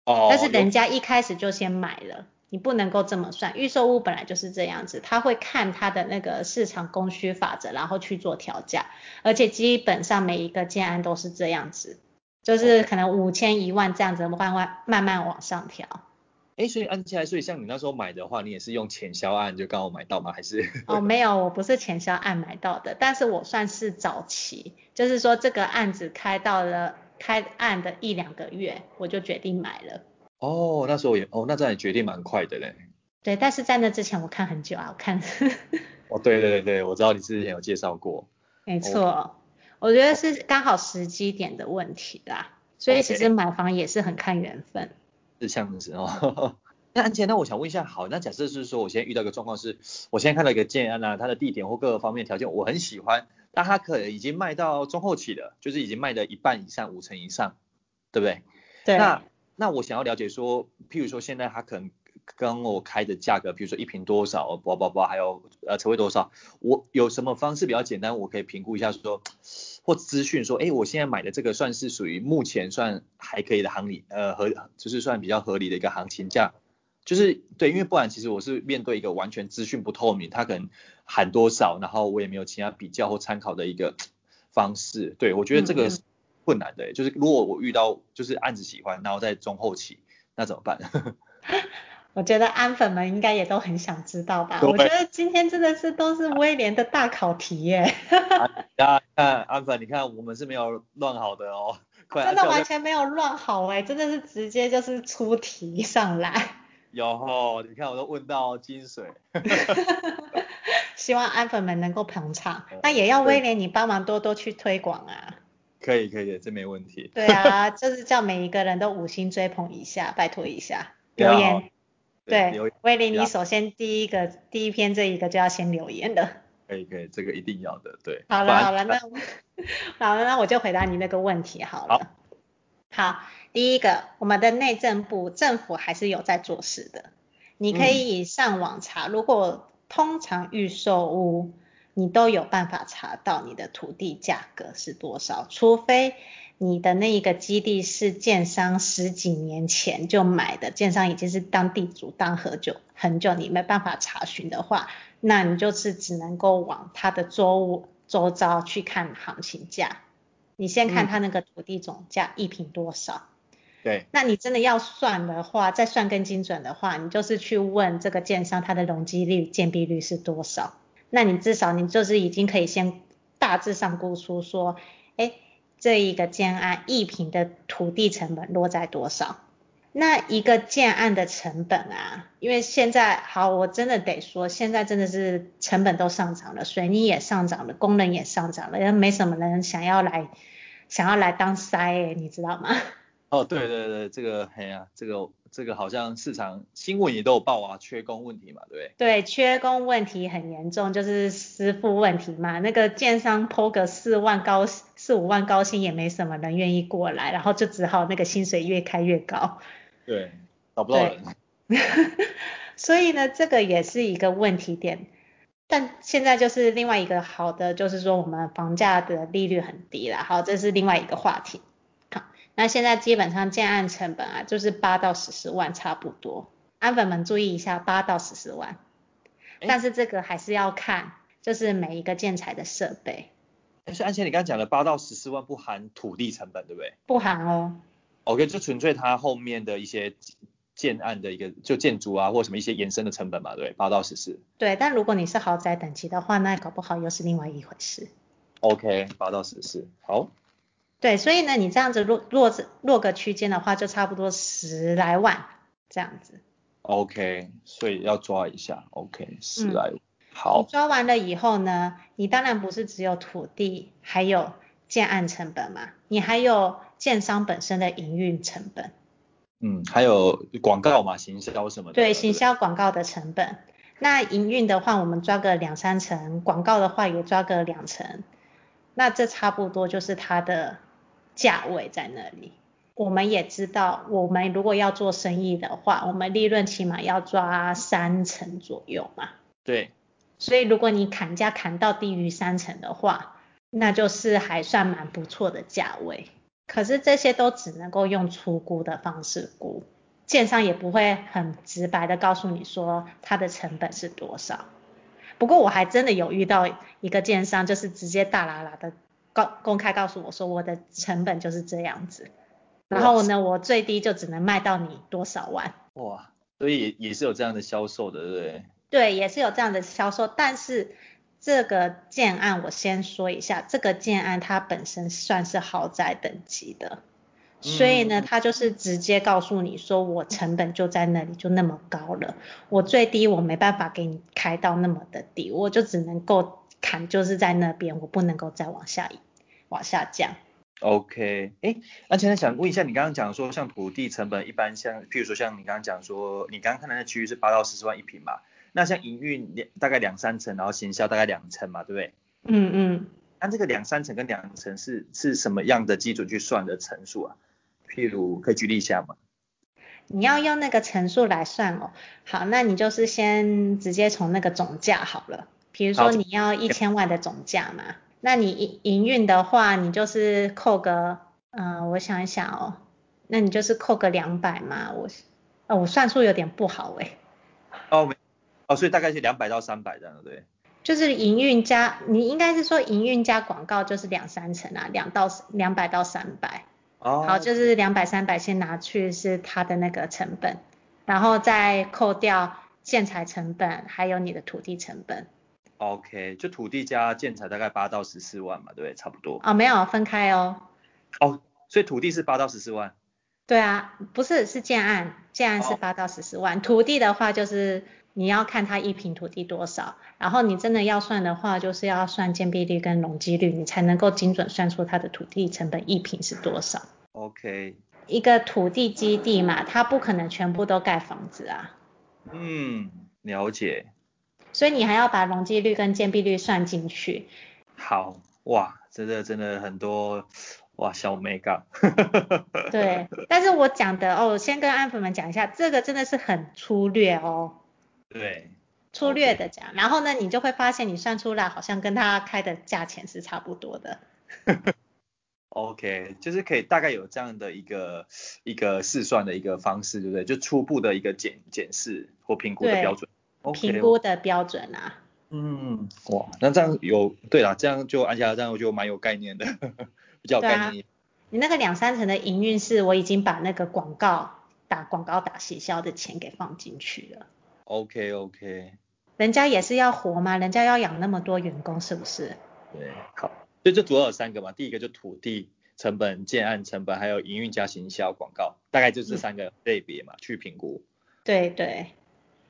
哦。但是人家一开始就先买了，你不能够这么算。预售屋本来就是这样子，他会看他的那个市场供需法则，然后去做调价，而且基本上每一个建案都是这样子。就是可能五千一万这样子慢慢慢慢往上调。哎，所以按起来，所以像你那时候买的话，你也是用潜销案就刚好买到吗？还是？哦，没有，我不是潜销案买到的，但是我算是早期，就是说这个案子开到了开案的一两个月，我就决定买了。哦，那时候也，哦，那这样也决定蛮快的嘞。对，但是在那之前我看很久啊，我看。哦，对对对，我知道你之前有介绍过。没错，哦、我觉得是刚好时机点的问题啦，所以其实买房也是很看缘分。是这样子哦，那安杰，那我想问一下，好，那假设是说我现在遇到一个状况是，我现在看到一个建安啊，它的地点或各个方面条件我很喜欢，但它可能已经卖到中后期了，就是已经卖了一半以上，五成以上，对不对？对。那那我想要了解说，譬如说现在它可能跟我开的价格，比如说一瓶多少，包包包，还有呃车位多少，我有什么方式比较简单，我可以评估一下说。或资讯说，哎，我现在买的这个算是属于目前算还可以的行理，呃，合就是算比较合理的一个行情价，就是对，因为不然其实我是面对一个完全资讯不透明，他可能喊多少，然后我也没有其他比较或参考的一个 方式，对，我觉得这个是困难的，嗯、就是如果我遇到就是案子喜欢，然后在中后期，那怎么办？我觉得安粉们应该也都很想知道吧？我觉得今天真的是都是威廉的大考题耶。啊，看安粉，你看我们是没有乱好的哦。真的完全没有乱好哎，真的是直接就是出题上来。有哦，你看我都问到精髓。希望安粉们能够捧场，那也要威廉你帮忙多多去推广啊。可以可以，这没问题。对啊，就是叫每一个人都五星追捧一下，拜托一下，留言。对，威廉，你首先第一个第一篇这一个就要先留言的。可以可以，这个一定要的，对。好了好了，那 好了，那我就回答你那个问题好了。好，好，第一个，我们的内政部政府还是有在做事的，你可以上网查，嗯、如果通常预售屋，你都有办法查到你的土地价格是多少，除非。你的那一个基地是建商十几年前就买的，建商已经是当地主当很久很久，你没办法查询的话，那你就是只能够往它的周周遭去看行情价。你先看它那个土地总价一平多少。对。那你真的要算的话，再算更精准的话，你就是去问这个建商它的容积率、建蔽率是多少。那你至少你就是已经可以先大致上估出说，哎。这一个建案一平的土地成本落在多少？那一个建案的成本啊，因为现在好，我真的得说，现在真的是成本都上涨了，水泥也上涨了，工人也上涨了，也没什么人想要来想要来当塞，你知道吗？哦，对对对，这个很呀，这个。这个好像市场新闻也都有报啊，缺工问题嘛，对不对？对，缺工问题很严重，就是师傅问题嘛。那个建商抛个四万高四五万高薪也没什么人愿意过来，然后就只好那个薪水越开越高。对，找不到人。所以呢，这个也是一个问题点。但现在就是另外一个好的，就是说我们房价的利率很低了。好，这是另外一个话题。那现在基本上建案成本啊，就是八到十四万差不多。安粉们注意一下，八到十四万。但是这个还是要看，就是每一个建材的设备。但是安琪，你刚刚讲的八到十四万不含土地成本，对不对？不含哦。OK，就纯粹它后面的一些建案的一个就建筑啊，或什么一些延伸的成本嘛，对，八到十四。对，但如果你是豪宅等级的话，那搞不好又是另外一回事。OK，八到十四，好。对，所以呢，你这样子落落落个区间的话，就差不多十来万这样子。OK，所以要抓一下。OK，十来万。嗯、好。你抓完了以后呢，你当然不是只有土地，还有建案成本嘛，你还有建商本身的营运成本。嗯，还有广告嘛，行销什么的。对，行销广告的成本。那营运的话，我们抓个两三成，广告的话也抓个两成，那这差不多就是它的。价位在那里，我们也知道，我们如果要做生意的话，我们利润起码要抓三成左右嘛。对。所以如果你砍价砍到低于三成的话，那就是还算蛮不错的价位。可是这些都只能够用粗估的方式估，建商也不会很直白的告诉你说它的成本是多少。不过我还真的有遇到一个建商，就是直接大喇喇的。告公开告诉我说我的成本就是这样子，然后呢，我最低就只能卖到你多少万。哇，所以也是有这样的销售的，对不对？对，也是有这样的销售，但是这个建案我先说一下，这个建案它本身算是豪宅等级的。所以呢，他就是直接告诉你说，我成本就在那里，就那么高了。我最低我没办法给你开到那么的低，我就只能够砍，就是在那边，我不能够再往下往下降。OK，哎，那现在想问一下，你刚刚讲说，像土地成本一般像，譬如说像你刚刚讲说，你刚刚看的那区域是八到十四万一平嘛？那像营运两大概两三层，然后行销大概两层嘛，对不对？嗯嗯。那这个两三层跟两层是是什么样的基准去算的层数啊？譬如可以举例一下吗？你要用那个层数来算哦。好，那你就是先直接从那个总价好了。比如说你要一千万的总价嘛，那你营营运的话，你就是扣个，嗯、呃，我想一想哦，那你就是扣个两百嘛。我，哦，我算数有点不好诶。哦，没，哦，所以大概是两百到三百这样，对。就是营运加，你应该是说营运加广告就是两三成啊，两到两百到三百。哦，好，就是两百三百先拿去是它的那个成本，然后再扣掉建材成本，还有你的土地成本。OK，就土地加建材大概八到十四万嘛，对，差不多。哦，没有分开哦。哦，所以土地是八到十四万。对啊，不是，是建案，建案是八到十四万，哦，土地的话就是你要看它一平土地多少，然后你真的要算的话，就是要算建蔽率跟容积率，你才能够精准算出它的土地成本一平是多少。OK，一个土地基地嘛，它不可能全部都盖房子啊。嗯，了解。所以你还要把容积率跟建蔽率算进去。好，哇，真的真的很多，哇，小美感。对，但是我讲的哦，先跟安粉们讲一下，这个真的是很粗略哦。对。粗略的讲，okay. 然后呢，你就会发现你算出来好像跟他开的价钱是差不多的。OK，就是可以大概有这样的一个一个试算的一个方式，对不对？就初步的一个检检视或评估的标准。评估的标准啊。嗯，哇，那这样有对啦，这样就按下来，这样我就蛮有概念的，比较有概念。啊、你那个两三层的营运是，我已经把那个广告打广告打行销的钱给放进去了。OK OK。人家也是要活嘛，人家要养那么多员工，是不是？对，好。所以就主要有三个嘛，第一个就土地成本、建案成本，还有营运加行销广告，大概就这三个类别嘛，嗯、去评估。对对。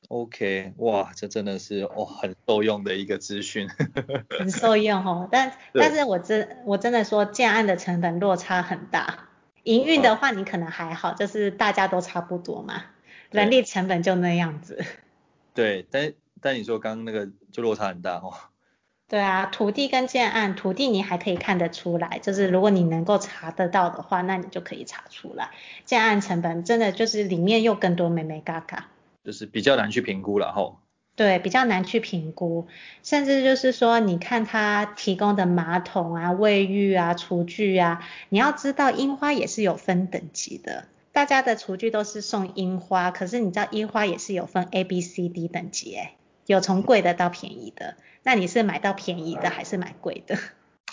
OK，哇，这真的是哦很受用的一个资讯。很受用哦，但但是我真我真的说建案的成本落差很大，营运的话你可能还好，就是大家都差不多嘛，人力成本就那样子。对，但但你说刚刚那个就落差很大哦。对啊，土地跟建案，土地你还可以看得出来，就是如果你能够查得到的话，那你就可以查出来。建案成本真的就是里面又更多眉眉角角，就是比较难去评估了吼。对，比较难去评估，甚至就是说，你看他提供的马桶啊、卫浴啊、厨具啊，你要知道樱花也是有分等级的，大家的厨具都是送樱花，可是你知道樱花也是有分 A、B、C、D 等级诶，有从贵的到便宜的。那你是买到便宜的还是买贵的？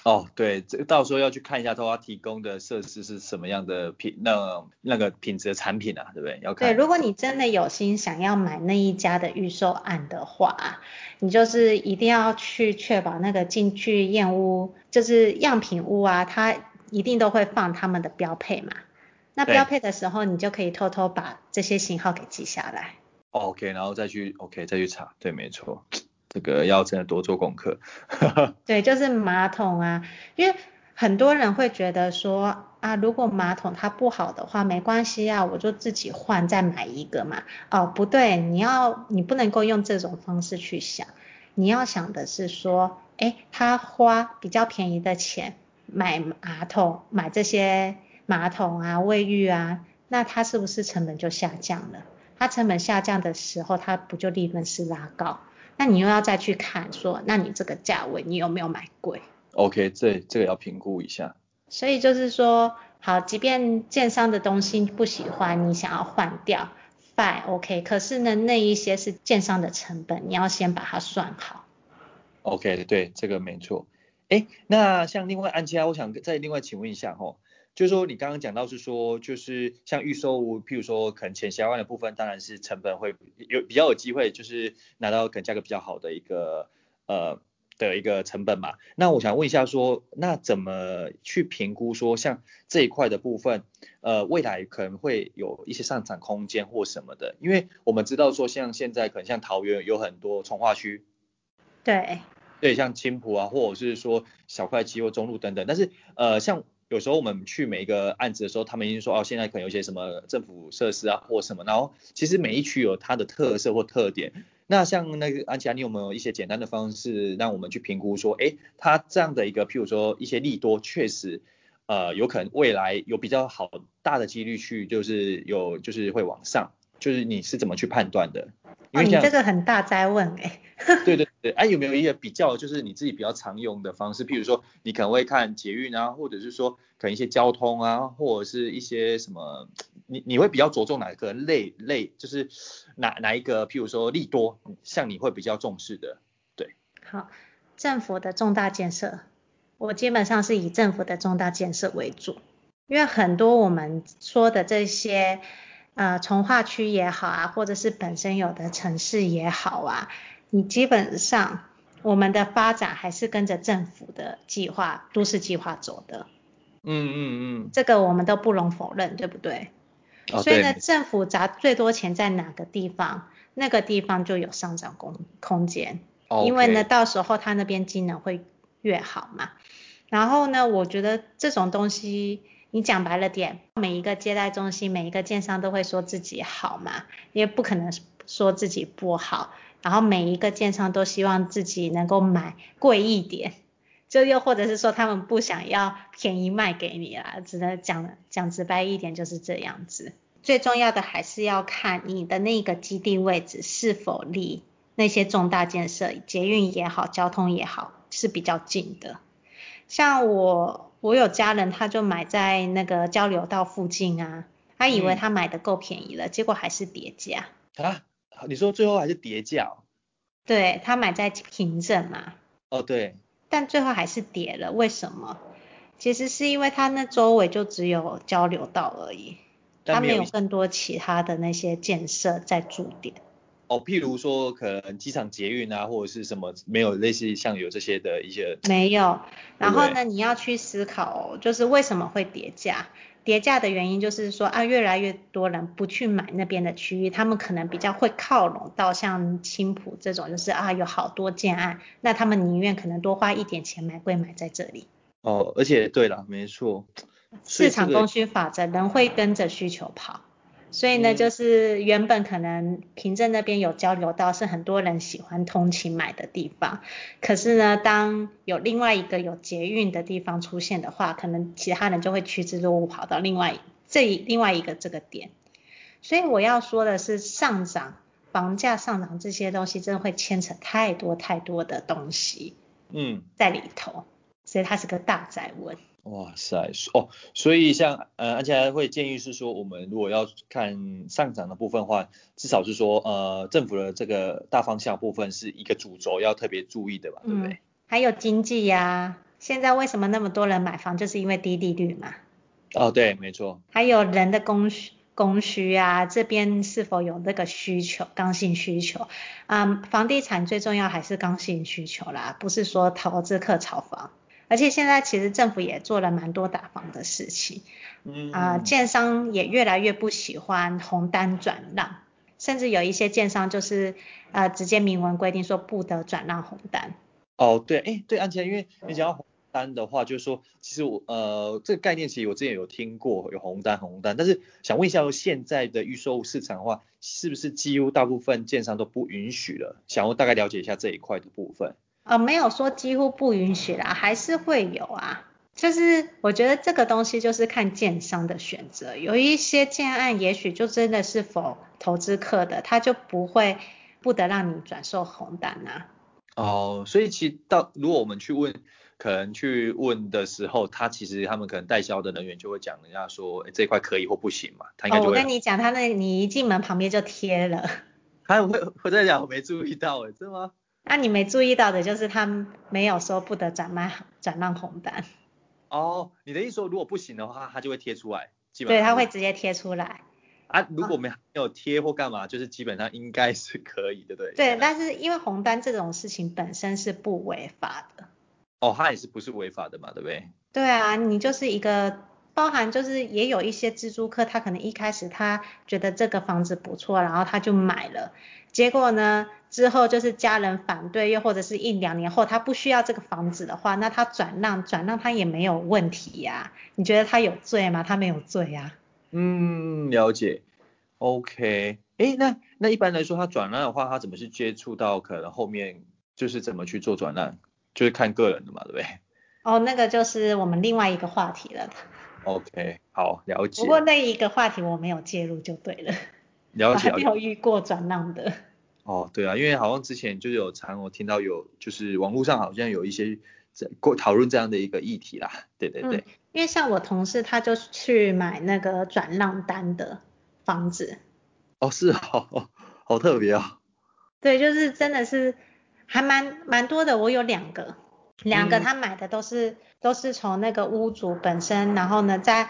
哦，对，这个到时候要去看一下他提供的设施是什么样的品，那那个品质的产品啊，对不对？要看。对，如果你真的有心想要买那一家的预售案的话，你就是一定要去确保那个进去验屋，就是样品屋啊，它一定都会放他们的标配嘛。那标配的时候，你就可以偷偷把这些型号给记下来。OK，然后再去 OK 再去查，对，没错。这个要真的多做功课。对，就是马桶啊，因为很多人会觉得说啊，如果马桶它不好的话，没关系啊，我就自己换再买一个嘛。哦，不对，你要你不能够用这种方式去想，你要想的是说，哎，他花比较便宜的钱买马桶，买这些马桶啊、卫浴啊，那他是不是成本就下降了？他成本下降的时候，他不就利润是拉高？那你又要再去看说，那你这个价位你有没有买贵？OK，这这个要评估一下。所以就是说，好，即便建商的东西不喜欢，你想要换掉，fine OK。可是呢，那一些是建商的成本，你要先把它算好。OK，对，这个没错。哎，那像另外安琪拉，我想再另外请问一下哈，就是说你刚刚讲到是说，就是像预售屋，譬如说可能前十万的部分，当然是成本会有比较有机会，就是拿到可能价格比较好的一个呃的一个成本嘛。那我想问一下说，那怎么去评估说像这一块的部分，呃，未来可能会有一些上涨空间或什么的？因为我们知道说像现在可能像桃园有很多从化区，对。对，像青浦啊，或者是说小块七或中路等等，但是呃，像有时候我们去每一个案子的时候，他们已经说哦，现在可能有些什么政府设施啊或什么，然后其实每一区有它的特色或特点。那像那个安琪拉，你有没有一些简单的方式让我们去评估说，哎，它这样的一个，譬如说一些利多，确实呃有可能未来有比较好大的几率去就是有就是会往上，就是你是怎么去判断的？哦，你这个很大哉问 哎。对对对，哎，有没有一个比较，就是你自己比较常用的方式？譬如说，你可能会看捷运啊，或者是说 可能一些交通啊，或者是一些什么，你你会比较着重哪个类类，就是哪哪一个？譬如说利多，像你会比较重视的，对。好，政府的重大建设，我基本上是以政府的重大建设为主，因为很多我们说的这些呃从化区也好啊，或者是本身有的城市也好啊。你基本上，我们的发展还是跟着政府的计划、都市计划走的。嗯嗯嗯。这个我们都不容否认，对不对？哦，所以呢，政府砸最多钱在哪个地方，那个地方就有上涨空空间。哦。因为呢，到时候它那边机能会越好嘛。然后呢，我觉得这种东西，你讲白了点，每一个接待中心、每一个建商都会说自己好嘛，也不可能说自己不好。然后每一个建商都希望自己能够买贵一点，就又或者是说他们不想要便宜卖给你啦，只能讲讲直白一点就是这样子。最重要的还是要看你的那个基地位置是否离那些重大建设，捷运也好，交通也好是比较近的。像我，我有家人他就买在那个交流道附近啊，他以为他买的够便宜了，嗯、结果还是叠价。啊？你说最后还是叠价？对，他买在平镇嘛。哦，对。但最后还是跌了，为什么？其实是因为他那周围就只有交流道而已，他没有更多其他的那些建设在驻点。哦，譬如说可能机场捷运啊，或者是什么没有类似像有这些的一些。没有。然后呢，你要去思考，就是为什么会跌价？跌价的原因就是说啊，越来越多人不去买那边的区域，他们可能比较会靠拢到像青浦这种，就是啊有好多建案，那他们宁愿可能多花一点钱买贵买在这里。哦，而且对了，没错，市场供需法则，人会跟着需求跑。所以呢，就是原本可能凭证那边有交流到，是很多人喜欢通勤买的地方。可是呢，当有另外一个有捷运的地方出现的话，可能其他人就会趋之若鹜跑到另外这另外一个这个点。所以我要说的是，上涨房价上涨这些东西，真的会牵扯太多太多的东西，嗯，在里头。所以它是个大宅问。哇塞，哦，所以像呃，安琪拉会建议是说，我们如果要看上涨的部分的话，至少是说呃，政府的这个大方向部分是一个主轴要特别注意的吧，对不对？嗯，还有经济呀，啊，现在为什么那么多人买房，就是因为低利率嘛。哦，对，没错。还有人的供需，供需啊，这边是否有那个需求，刚性需求啊，嗯，房地产最重要还是刚性需求啦，不是说投资客炒房。而且现在其实政府也做了蛮多打房的事情，嗯啊、呃，建商也越来越不喜欢红单转让，甚至有一些建商就是呃直接明文规定说不得转让红单。哦，对，哎，对，安琪拉，因为你讲到红单的话，就是说其实我呃这个概念其实我之前有听过有红单红单，但是想问一下，现在的预售市场的话，是不是几乎大部分建商都不允许了？想要大概了解一下这一块的部分。呃，没有说几乎不允许啦，还是会有啊。就是我觉得这个东西就是看建商的选择，有一些建案也许就真的是否投资客的，他就不会不得让你转售红单呐、啊。哦，所以其实到如果我们去问，可能去问的时候，他其实他们可能代销的人员就会讲人家说，诶这块可以或不行嘛，他应该就会、哦。我跟你讲，他那你一进门旁边就贴了。还有会会在讲，我没注意到诶，是吗？那你没注意到的就是他没有说不得转卖转让红单。哦，你的意思说如果不行的话，他就会贴出来，基本上。对，他会直接贴出来。啊，如果没有贴或干嘛，就是基本上应该是可以的，对。对，但是因为红单这种事情本身是不违法的。哦，它也是不是违法的嘛，对不对？对啊，你就是一个包含就是也有一些蜘蛛客，他可能一开始他觉得这个房子不错，然后他就买了，结果呢之后就是家人反对，又或者是一两年后他不需要这个房子的话，那他转让转让他也没有问题呀，你觉得他有罪吗？他没有罪呀。嗯，了解。OK，哎，那那一般来说他转让的话，他怎么去接触到可能后面就是怎么去做转让？就是看个人的嘛，对不对？哦，那个就是我们另外一个话题了。OK，好，了解。不过那一个话题我没有介入就对了。了解。还没有遇过转让的。哦，对啊，因为好像之前就有常我听到有，就是网络上好像有一些在过讨论这样的一个议题啦。对对对。嗯，因为像我同事他就去买那个转让单的房子。哦，是哦，好特别啊。对，就是真的是。还蛮蛮多的，我有两个，两个他买的都是、嗯、都是从那个屋主本身，然后呢在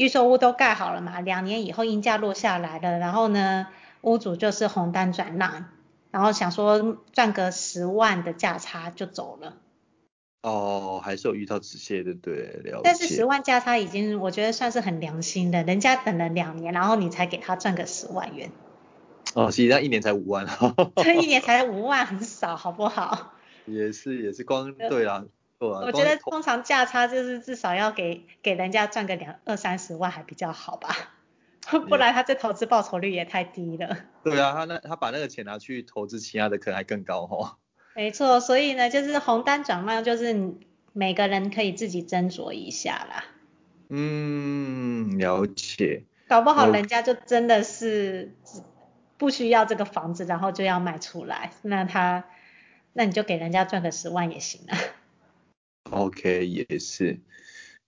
预售屋都盖好了嘛，两年以后阴价落下来了，然后呢屋主就是红单转让，然后想说赚个十万的价差就走了。哦，还是有遇到这些的，对，了解。但是十万价差已经我觉得算是很良心的，人家等了两年，然后你才给他赚个十万元。哦，实际上一年才五万，这一年才五万很少，好不好？也是也是光对啊，对啊。我觉得通常价差就是至少要给给人家赚个两二三十万还比较好吧，不然他这投资报酬率也太低了。对啊，他那他把那个钱拿去投资其他的可能还更高哦。没错，所以呢，就是红单转让就是每个人可以自己斟酌一下啦。嗯，了解。搞不好人家就真的是。不需要这个房子，然后就要卖出来，那他，那你就给人家赚个十万也行啊。OK，也是。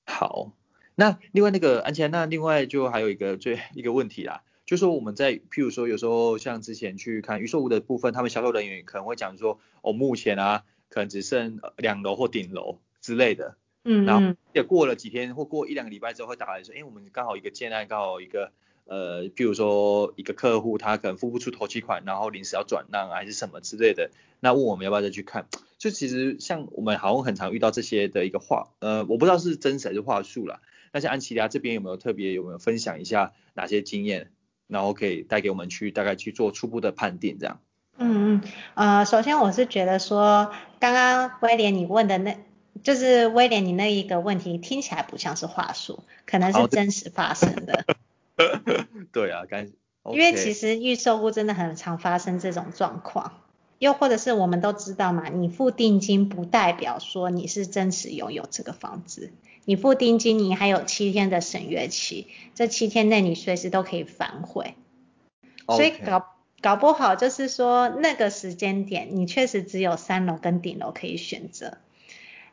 好，那另外那个安琪拉，那另外就还有一个最 一个问题啦，就是说我们在譬如说有时候像之前去看预售屋的部分，他们销售人员可能会讲说，哦，目前啊可能只剩两楼或顶楼之类的。嗯，嗯。然后也过了几天或过一两个礼拜之后会打来说，哎，我们刚好一个建案，刚好一个。呃，譬如说一个客户他可能付不出头期款，然后临时要转让还是什么之类的，那问我们要不要再去看？就其实像我们好像很常遇到这些的一个话，呃，我不知道是真实还是话术啦。那像安琪拉这边有没有特别有没有分享一下哪些经验，然后可以带给我们去大概去做初步的判定这样？嗯嗯，呃，首先我是觉得说，刚刚威廉你问的那，就是威廉你那一个问题听起来不像是话术，可能是真实发生的。对啊，因为其实预售屋真的很常发生这种状况，又或者是我们都知道嘛，你付定金不代表说你是真实拥有这个房子，你付定金你还有七天的审阅期，这七天内你随时都可以反悔。所以搞搞不好就是说那个时间点你确实只有三楼跟顶楼可以选择，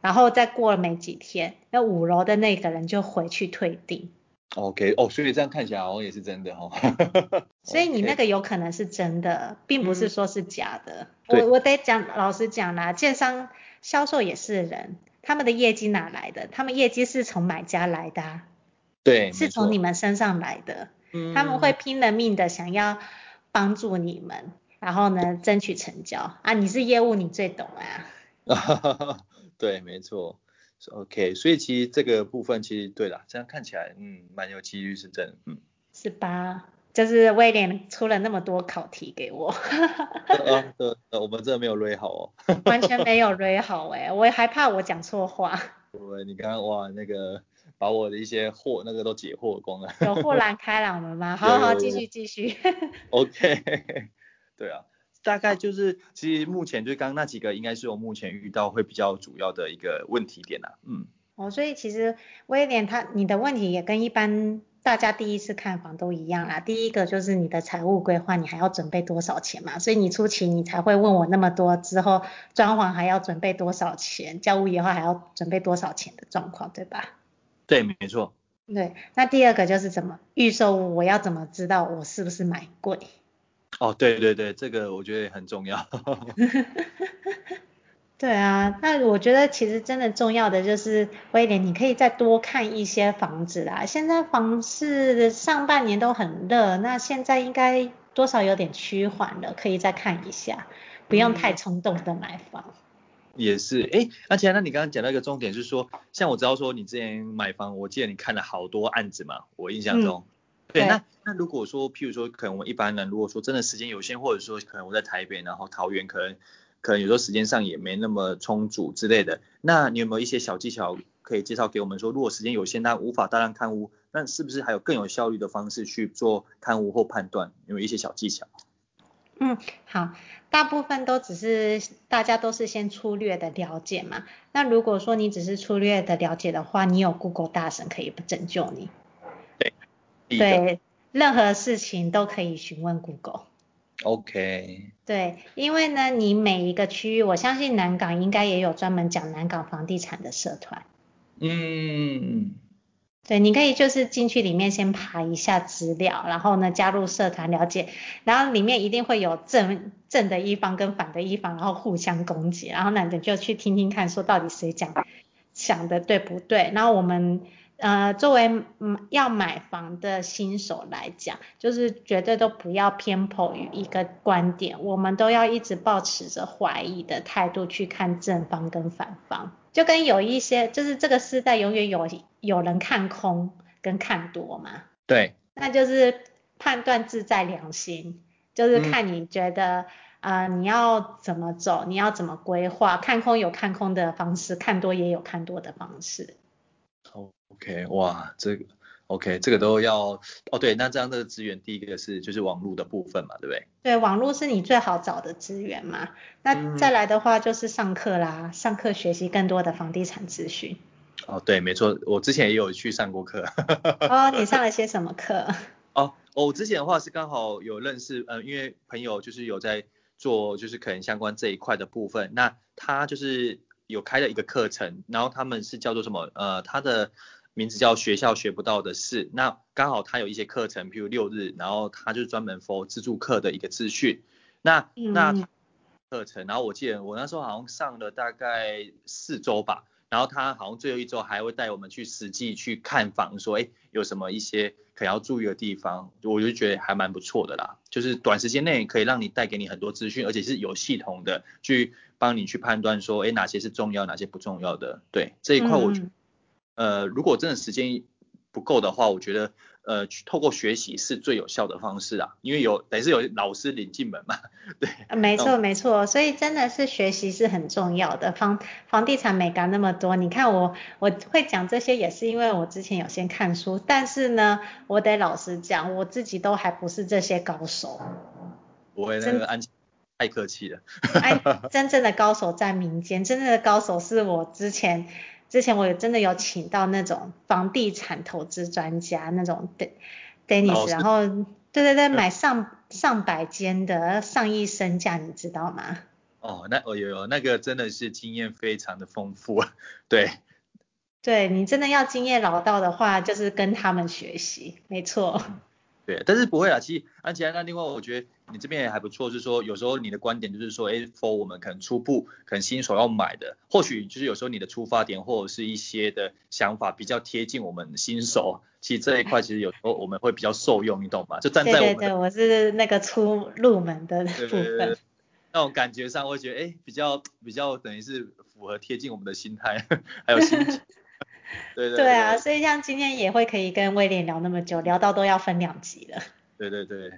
然后再过了没几天，那五楼的那个人就回去退订。OK，哦，所以这样看起来好像也是真的哈、哦。所以你那个有可能是真的，并不是说是假的。嗯、我我得讲，老实讲啦，建商销售也是人，他们的业绩哪来的？他们业绩是从买家来的、啊，对，是从你们身上来的。嗯，他们会拼了命的想要帮助你们，然后呢，争取成交啊。你是业务，你最懂啊。对，没错。OK，所以其实这个部分其实对啦，这样看起来嗯蛮有几率是真的，嗯。是吧？就是威廉出了那么多考题给我。呃，呃，呃，我们真的没有 read 好哦。完全没有 read 好哎，我也害怕我讲错话。对，你刚刚哇那个把我的一些惑那个都解惑光了。有豁然开朗了吗？好好继续继续。OK，对啊。大概就是，其实目前就刚刚那几个，应该是我目前遇到会比较主要的一个问题点啦。嗯。哦，所以其实威廉他你的问题也跟一般大家第一次看房都一样啦。第一个就是你的财务规划，你还要准备多少钱嘛？所以你初期你才会问我那么多，之后装潢还要准备多少钱，交屋以后还要准备多少钱的状况，对吧？对，没错。对，那第二个就是怎么预售，我要怎么知道我是不是买贵？哦，对对对，这个我觉得也很重要。对啊，那我觉得其实真的重要的就是威廉，你可以再多看一些房子啦。现在房市上半年都很热，那现在应该多少有点趋缓了，可以再看一下，不用太冲动的买房。嗯、也是，哎，而且那你刚刚讲到一个重点，是说，像我知道说你之前买房，我记得你看了好多案子嘛，我印象中。嗯、对，那那如果说，譬如说，可能我们一般人如果说真的时间有限，或者说可能我在台北，然后桃园可能。可能有时候时间上也没那么充足之类的，那你有没有一些小技巧可以介绍给我们说，如果时间有限，但无法大量看屋，那是不是还有更有效率的方式去做看屋或判断？有没有一些小技巧？嗯，好，大部分都只是大家都是先粗略的了解嘛。那如果说你只是粗略的了解的话，你有 Google 大神可以拯救你。对，任何事情都可以询问 Google。OK，对，因为呢，你每一个区域，我相信南港应该也有专门讲南港房地产的社团。嗯，对，你可以就是进去里面先爬一下资料，然后呢加入社团了解，然后里面一定会有正正的一方跟反的一方，然后互相攻击，然后呢你就去听听看，说到底谁讲想的对不对，然后我们。呃，作为嗯要买房的新手来讲，就是绝对都不要偏颇于一个观点，我们都要一直保持着怀疑的态度去看正方跟反方，就跟有一些就是这个时代永远有有人看空跟看多嘛，对，那就是判断自在良心，就是看你觉得啊、你要怎么走，你要怎么规划，看空有看空的方式，看多也有看多的方式。OK，哇，这个 OK，这个都要哦，对，那这样的资源，第一个是就是网络的部分嘛，对不对？对，网络是你最好找的资源嘛。那再来的话就是上课啦，嗯、上课学习更多的房地产资讯。哦，对，没错，我之前也有去上过课。哦，你上了些什么课？哦，我之前的话是刚好有认识，嗯、呃，因为朋友就是有在做，就是可能相关这一块的部分，那他就是有开了一个课程，然后他们是叫做什么？呃，他的。名字叫学校学不到的事，那刚好他有一些课程，譬如六日，然后他就是专门 for 自助课的一个资讯。那、嗯、那课程，然后我记得我那时候好像上了大概四周吧，然后他好像最后一周还会带我们去实际去看房，说哎有什么一些可能要注意的地方，我就觉得还蛮不错的啦，就是短时间内可以让你带给你很多资讯，而且是有系统的去帮你去判断说哎哪些是重要，哪些不重要的，对这一块我觉得。嗯呃，如果真的时间不够的话，我觉得呃，透过学习是最有效的方式啊，因为有等于是有老师领进门嘛，对。没错没错，所以真的是学习是很重要的。房房地产美感那么多，你看我我会讲这些也是因为我之前有先看书，但是呢，我得老实讲，我自己都还不是这些高手。不会那个安太客气了。哎，真正的高手在民间，真正的高手是我之前。之前我也真的有请到那种房地产投资专家，那种 Dennis，然后对对对，买上上百间的上亿身价，你知道吗？哦，那哦有有，那个真的是经验非常的丰富啊，对。对，你真的要经验老道的话，就是跟他们学习，没错。对，但是不会啊，其实安琪拉，那另外我觉得你这边也还不错，就是说有时候你的观点就是说，哎，for 我们可能初步可能新手要买的，或许就是有时候你的出发点或者是一些的想法比较贴近我们新手，其实这一块其实有时候我们会比较受用，你懂吗？就站在我们，对对对，我是那个初入门的部分，对对对，那种感觉上我会觉得，哎，比较比较等于是符合贴近我们的心态，还有心情。对 对，啊，所以像今天也会可以跟威廉聊那么久，聊到都要分两集了。对对对，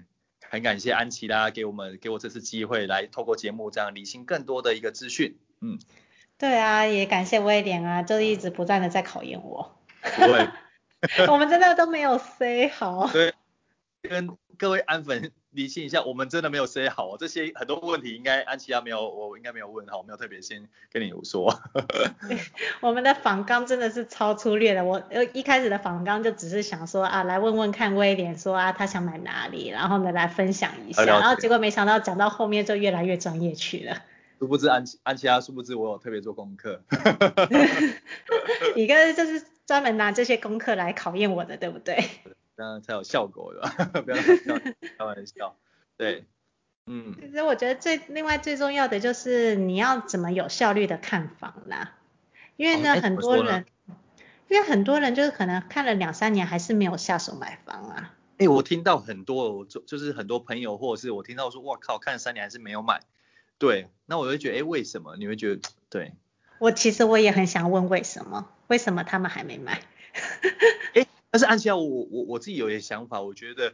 很感谢安琪拉给我们给我这次机会来透过节目这样理清更多的一个资讯。嗯，对啊，也感谢威廉啊，就一直不断的在考验我。不会，我们真的都没有 say 好。对，跟各位安粉。理清一下，我们真的没有 say 好哦，这些很多问题应该安琪拉没有，我应该没有问好，没有特别先跟你说。我们的访纲真的是超粗略的，我呃一开始的访纲就只是想说啊，来问问看威廉说啊，他想买哪里，然后呢来分享一下，然后结果没想到讲到后面就越来越专业去了。殊不知安琪安琪拉，殊不知我有特别做功课。你哥就是专门拿这些功课来考验我的，对不对？这样才有效果的，不要开玩笑。对，嗯，其实我觉得最另外最重要的就是你要怎么有效率的看房啦，因为呢、哦、很多人，因为很多人就是可能看了两三年还是没有下手买房啊。哎，我听到很多，就就是很多朋友或者是我听到说，哇靠，看了三年还是没有买。对，那我就觉得，哎，为什么？你会觉得，对。我其实我也很想问为什么，为什么他们还没买？哎，但是安琪拉，我我我自己有一个想法，我觉得。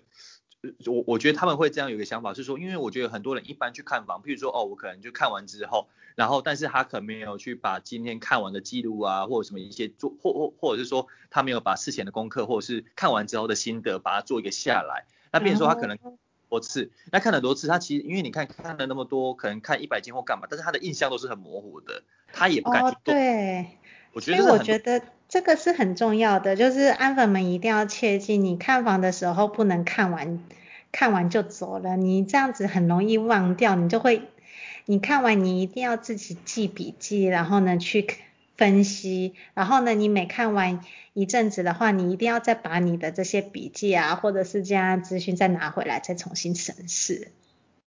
我我觉得他们会这样有一个想法是说，因为我觉得很多人一般去看房，譬如说哦，我可能就看完之后，然后但是他可能没有去把今天看完的记录啊，或者什么一些做或或或者是说他没有把事前的功课或者是看完之后的心得把它做一个下来，那比如说他可能多次，那看了多次，他其实因为你看看了那么多，可能看一百间或干嘛，但是他的印象都是很模糊的，他也不敢去动。我觉得所以我觉得这个是很重要的，就是安粉们一定要切记，你看房的时候不能看完。看完就走了，你这样子很容易忘掉，你就会，你看完你一定要自己记笔记，然后呢去分析，然后呢你每看完一阵子的话，你一定要再把你的这些笔记啊，或者是这样资讯再拿回来，再重新审视。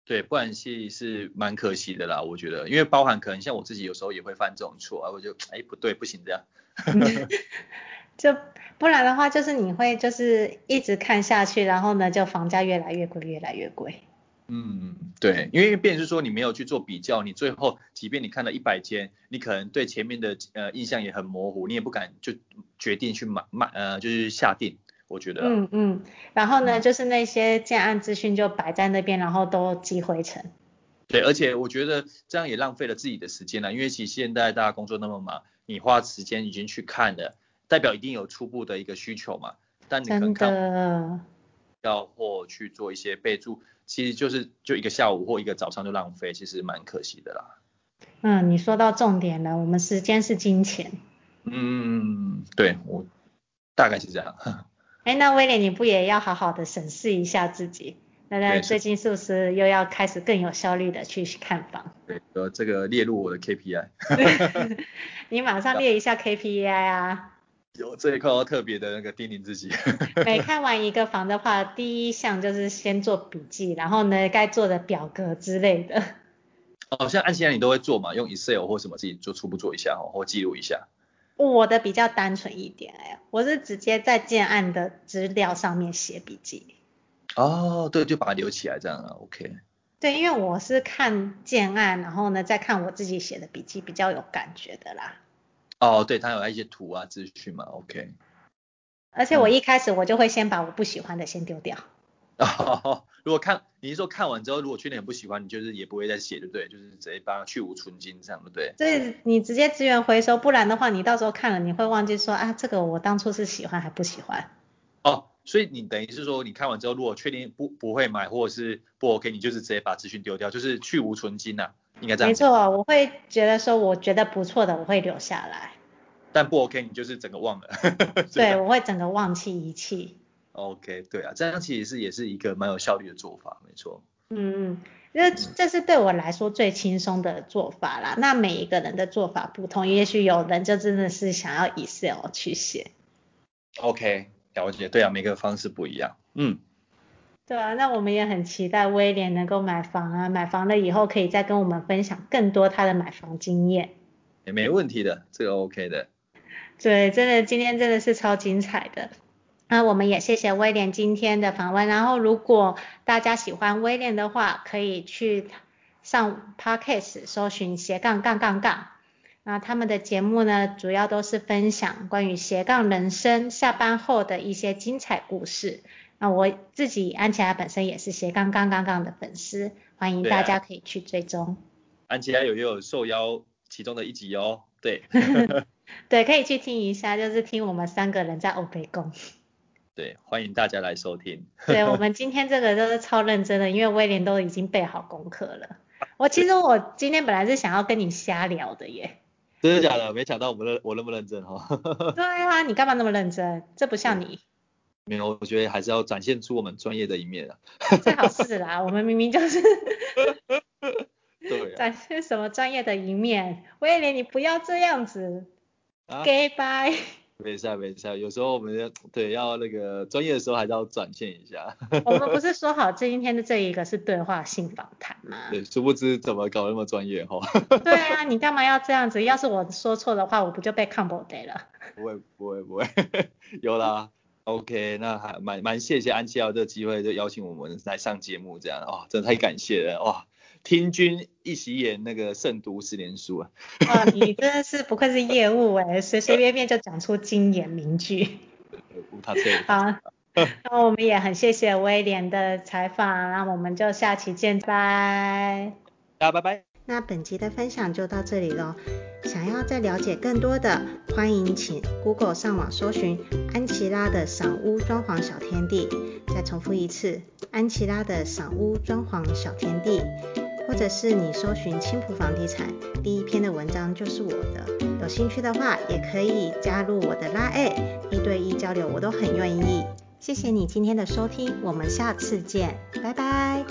对，不然其实是蛮可惜的啦，我觉得，因为包含可能像我自己有时候也会犯这种错啊，我就哎不对，不行这样。就不然的话，就是你会就是一直看下去，然后呢，就房价越来越贵，越来越贵。嗯，对，因为变成是说你没有去做比较，你最后即便你看了一百间，你可能对前面的呃印象也很模糊，你也不敢就决定去买买呃就是下定，我觉得。嗯嗯，然后呢，嗯、就是那些建案资讯就摆在那边，然后都积灰尘。对，而且我觉得这样也浪费了自己的时间了，因为其实现在大家工作那么忙，你花时间已经去看了。代表一定有初步的一个需求嘛，但你可能看要或去做一些备注，其实就是就一个下午或一个早上就浪费，其实蛮可惜的啦。嗯，你说到重点了，我们时间是金钱。嗯，对，我大概是这样。哎，那威廉你不也要好好的审视一下自己？那那最近是不是又要开始更有效率的去看房？对，呃，这个列入我的 KPI。你马上列一下 KPI 啊。有这一块要特别的那个叮咛自己。每 看完一个房的话，第一项就是先做笔记，然后呢，该做的表格之类的。哦，像安琪拉你都会做嘛？用 Excel 或什么自己做初步做一下或记录一下。我的比较单纯一点哎，我是直接在建案的资料上面写笔记。哦，对，就把它留起来这样啊，OK。对，因为我是看建案，然后呢再看我自己写的笔记，比较有感觉的啦。哦，对，它有一些图啊资讯嘛，OK。而且我一开始我就会先把我不喜欢的先丢掉。哦，如果看你是说看完之后，如果确定很不喜欢，你就是也不会再写，对不对？就是直接把它去无存菁这样，对不对？对，你直接资源回收，不然的话，你到时候看了你会忘记说啊，这个我当初是喜欢还不喜欢。哦，所以你等于是说你看完之后，如果确定不不会买或者是不 OK，你就是直接把资讯丢掉，就是去无存菁呐、啊。应该这样。没错，我会觉得说，我觉得不错的，我会留下来。但不 OK，你就是整个忘了。对，我会整个忘记遗弃。OK，对啊，这样其实是也是一个蛮有效率的做法，没错。嗯嗯，这这是对我来说最轻松的做法啦。那每一个人的做法不同，也许有人就真的是想要 Excel 去写。OK，了解。对啊，每个方式不一样。嗯。对啊，那我们也很期待威廉能够买房啊，买房了以后可以再跟我们分享更多他的买房经验。也没问题的，这个 OK 的。对，真的今天真的是超精彩的。那我们也谢谢威廉今天的访问。然后如果大家喜欢威廉的话，可以去上 Podcast 搜寻斜杠杠杠杠。那他们的节目呢，主要都是分享关于斜杠人生下班后的一些精彩故事。那我自己安琪拉本身也是斜杠杠杠杠的粉丝，欢迎大家可以去追踪。啊、安琪拉有也有受邀其中的一集哦，对。对，可以去听一下，就是听我们三个人在欧北共。对，欢迎大家来收听。对，我们今天这个都是超认真的，因为威廉都已经备好功课了。我其实我今天本来是想要跟你瞎聊的耶。真的假的？没想到我们认我那么认真哈。对啊，你干嘛那么认真？这不像你。没有，我觉得还是要展现出我们专业的一面啊。最好是啦，我们明明就是。对、啊。展现什么专业的一面？威廉，你不要这样子。给拜。没事没事，有时候我们要对要那个专业的时候还是要展现一下。我们不是说好今天的这一个是对话性访谈吗？对，殊不知怎么搞那么专业哈。对啊，你干嘛要这样子？要是我说错的话，我不就被看不得了？不会不会不会，有啦。OK，那还蛮蛮谢谢安琪拉这个机会就邀请我们来上节目这样哦，真的太感谢了哇。听君一席言，那个胜读十年书啊！哇，你真的是不愧是业务哎，随随便便就讲出金言名句。好，那我们也很谢谢威廉的采访，那我们就下期见，拜。大家拜拜。那本集的分享就到这里喽。想要再了解更多的，欢迎请 Google 上网搜寻安琪拉的赏屋装潢小天地。再重复一次，安琪拉的赏屋装潢小天地。或者是你搜寻青浦房地产，第一篇的文章就是我的。有兴趣的话，也可以加入我的拉 A，一对一交流，我都很愿意。谢谢你今天的收听，我们下次见，拜拜。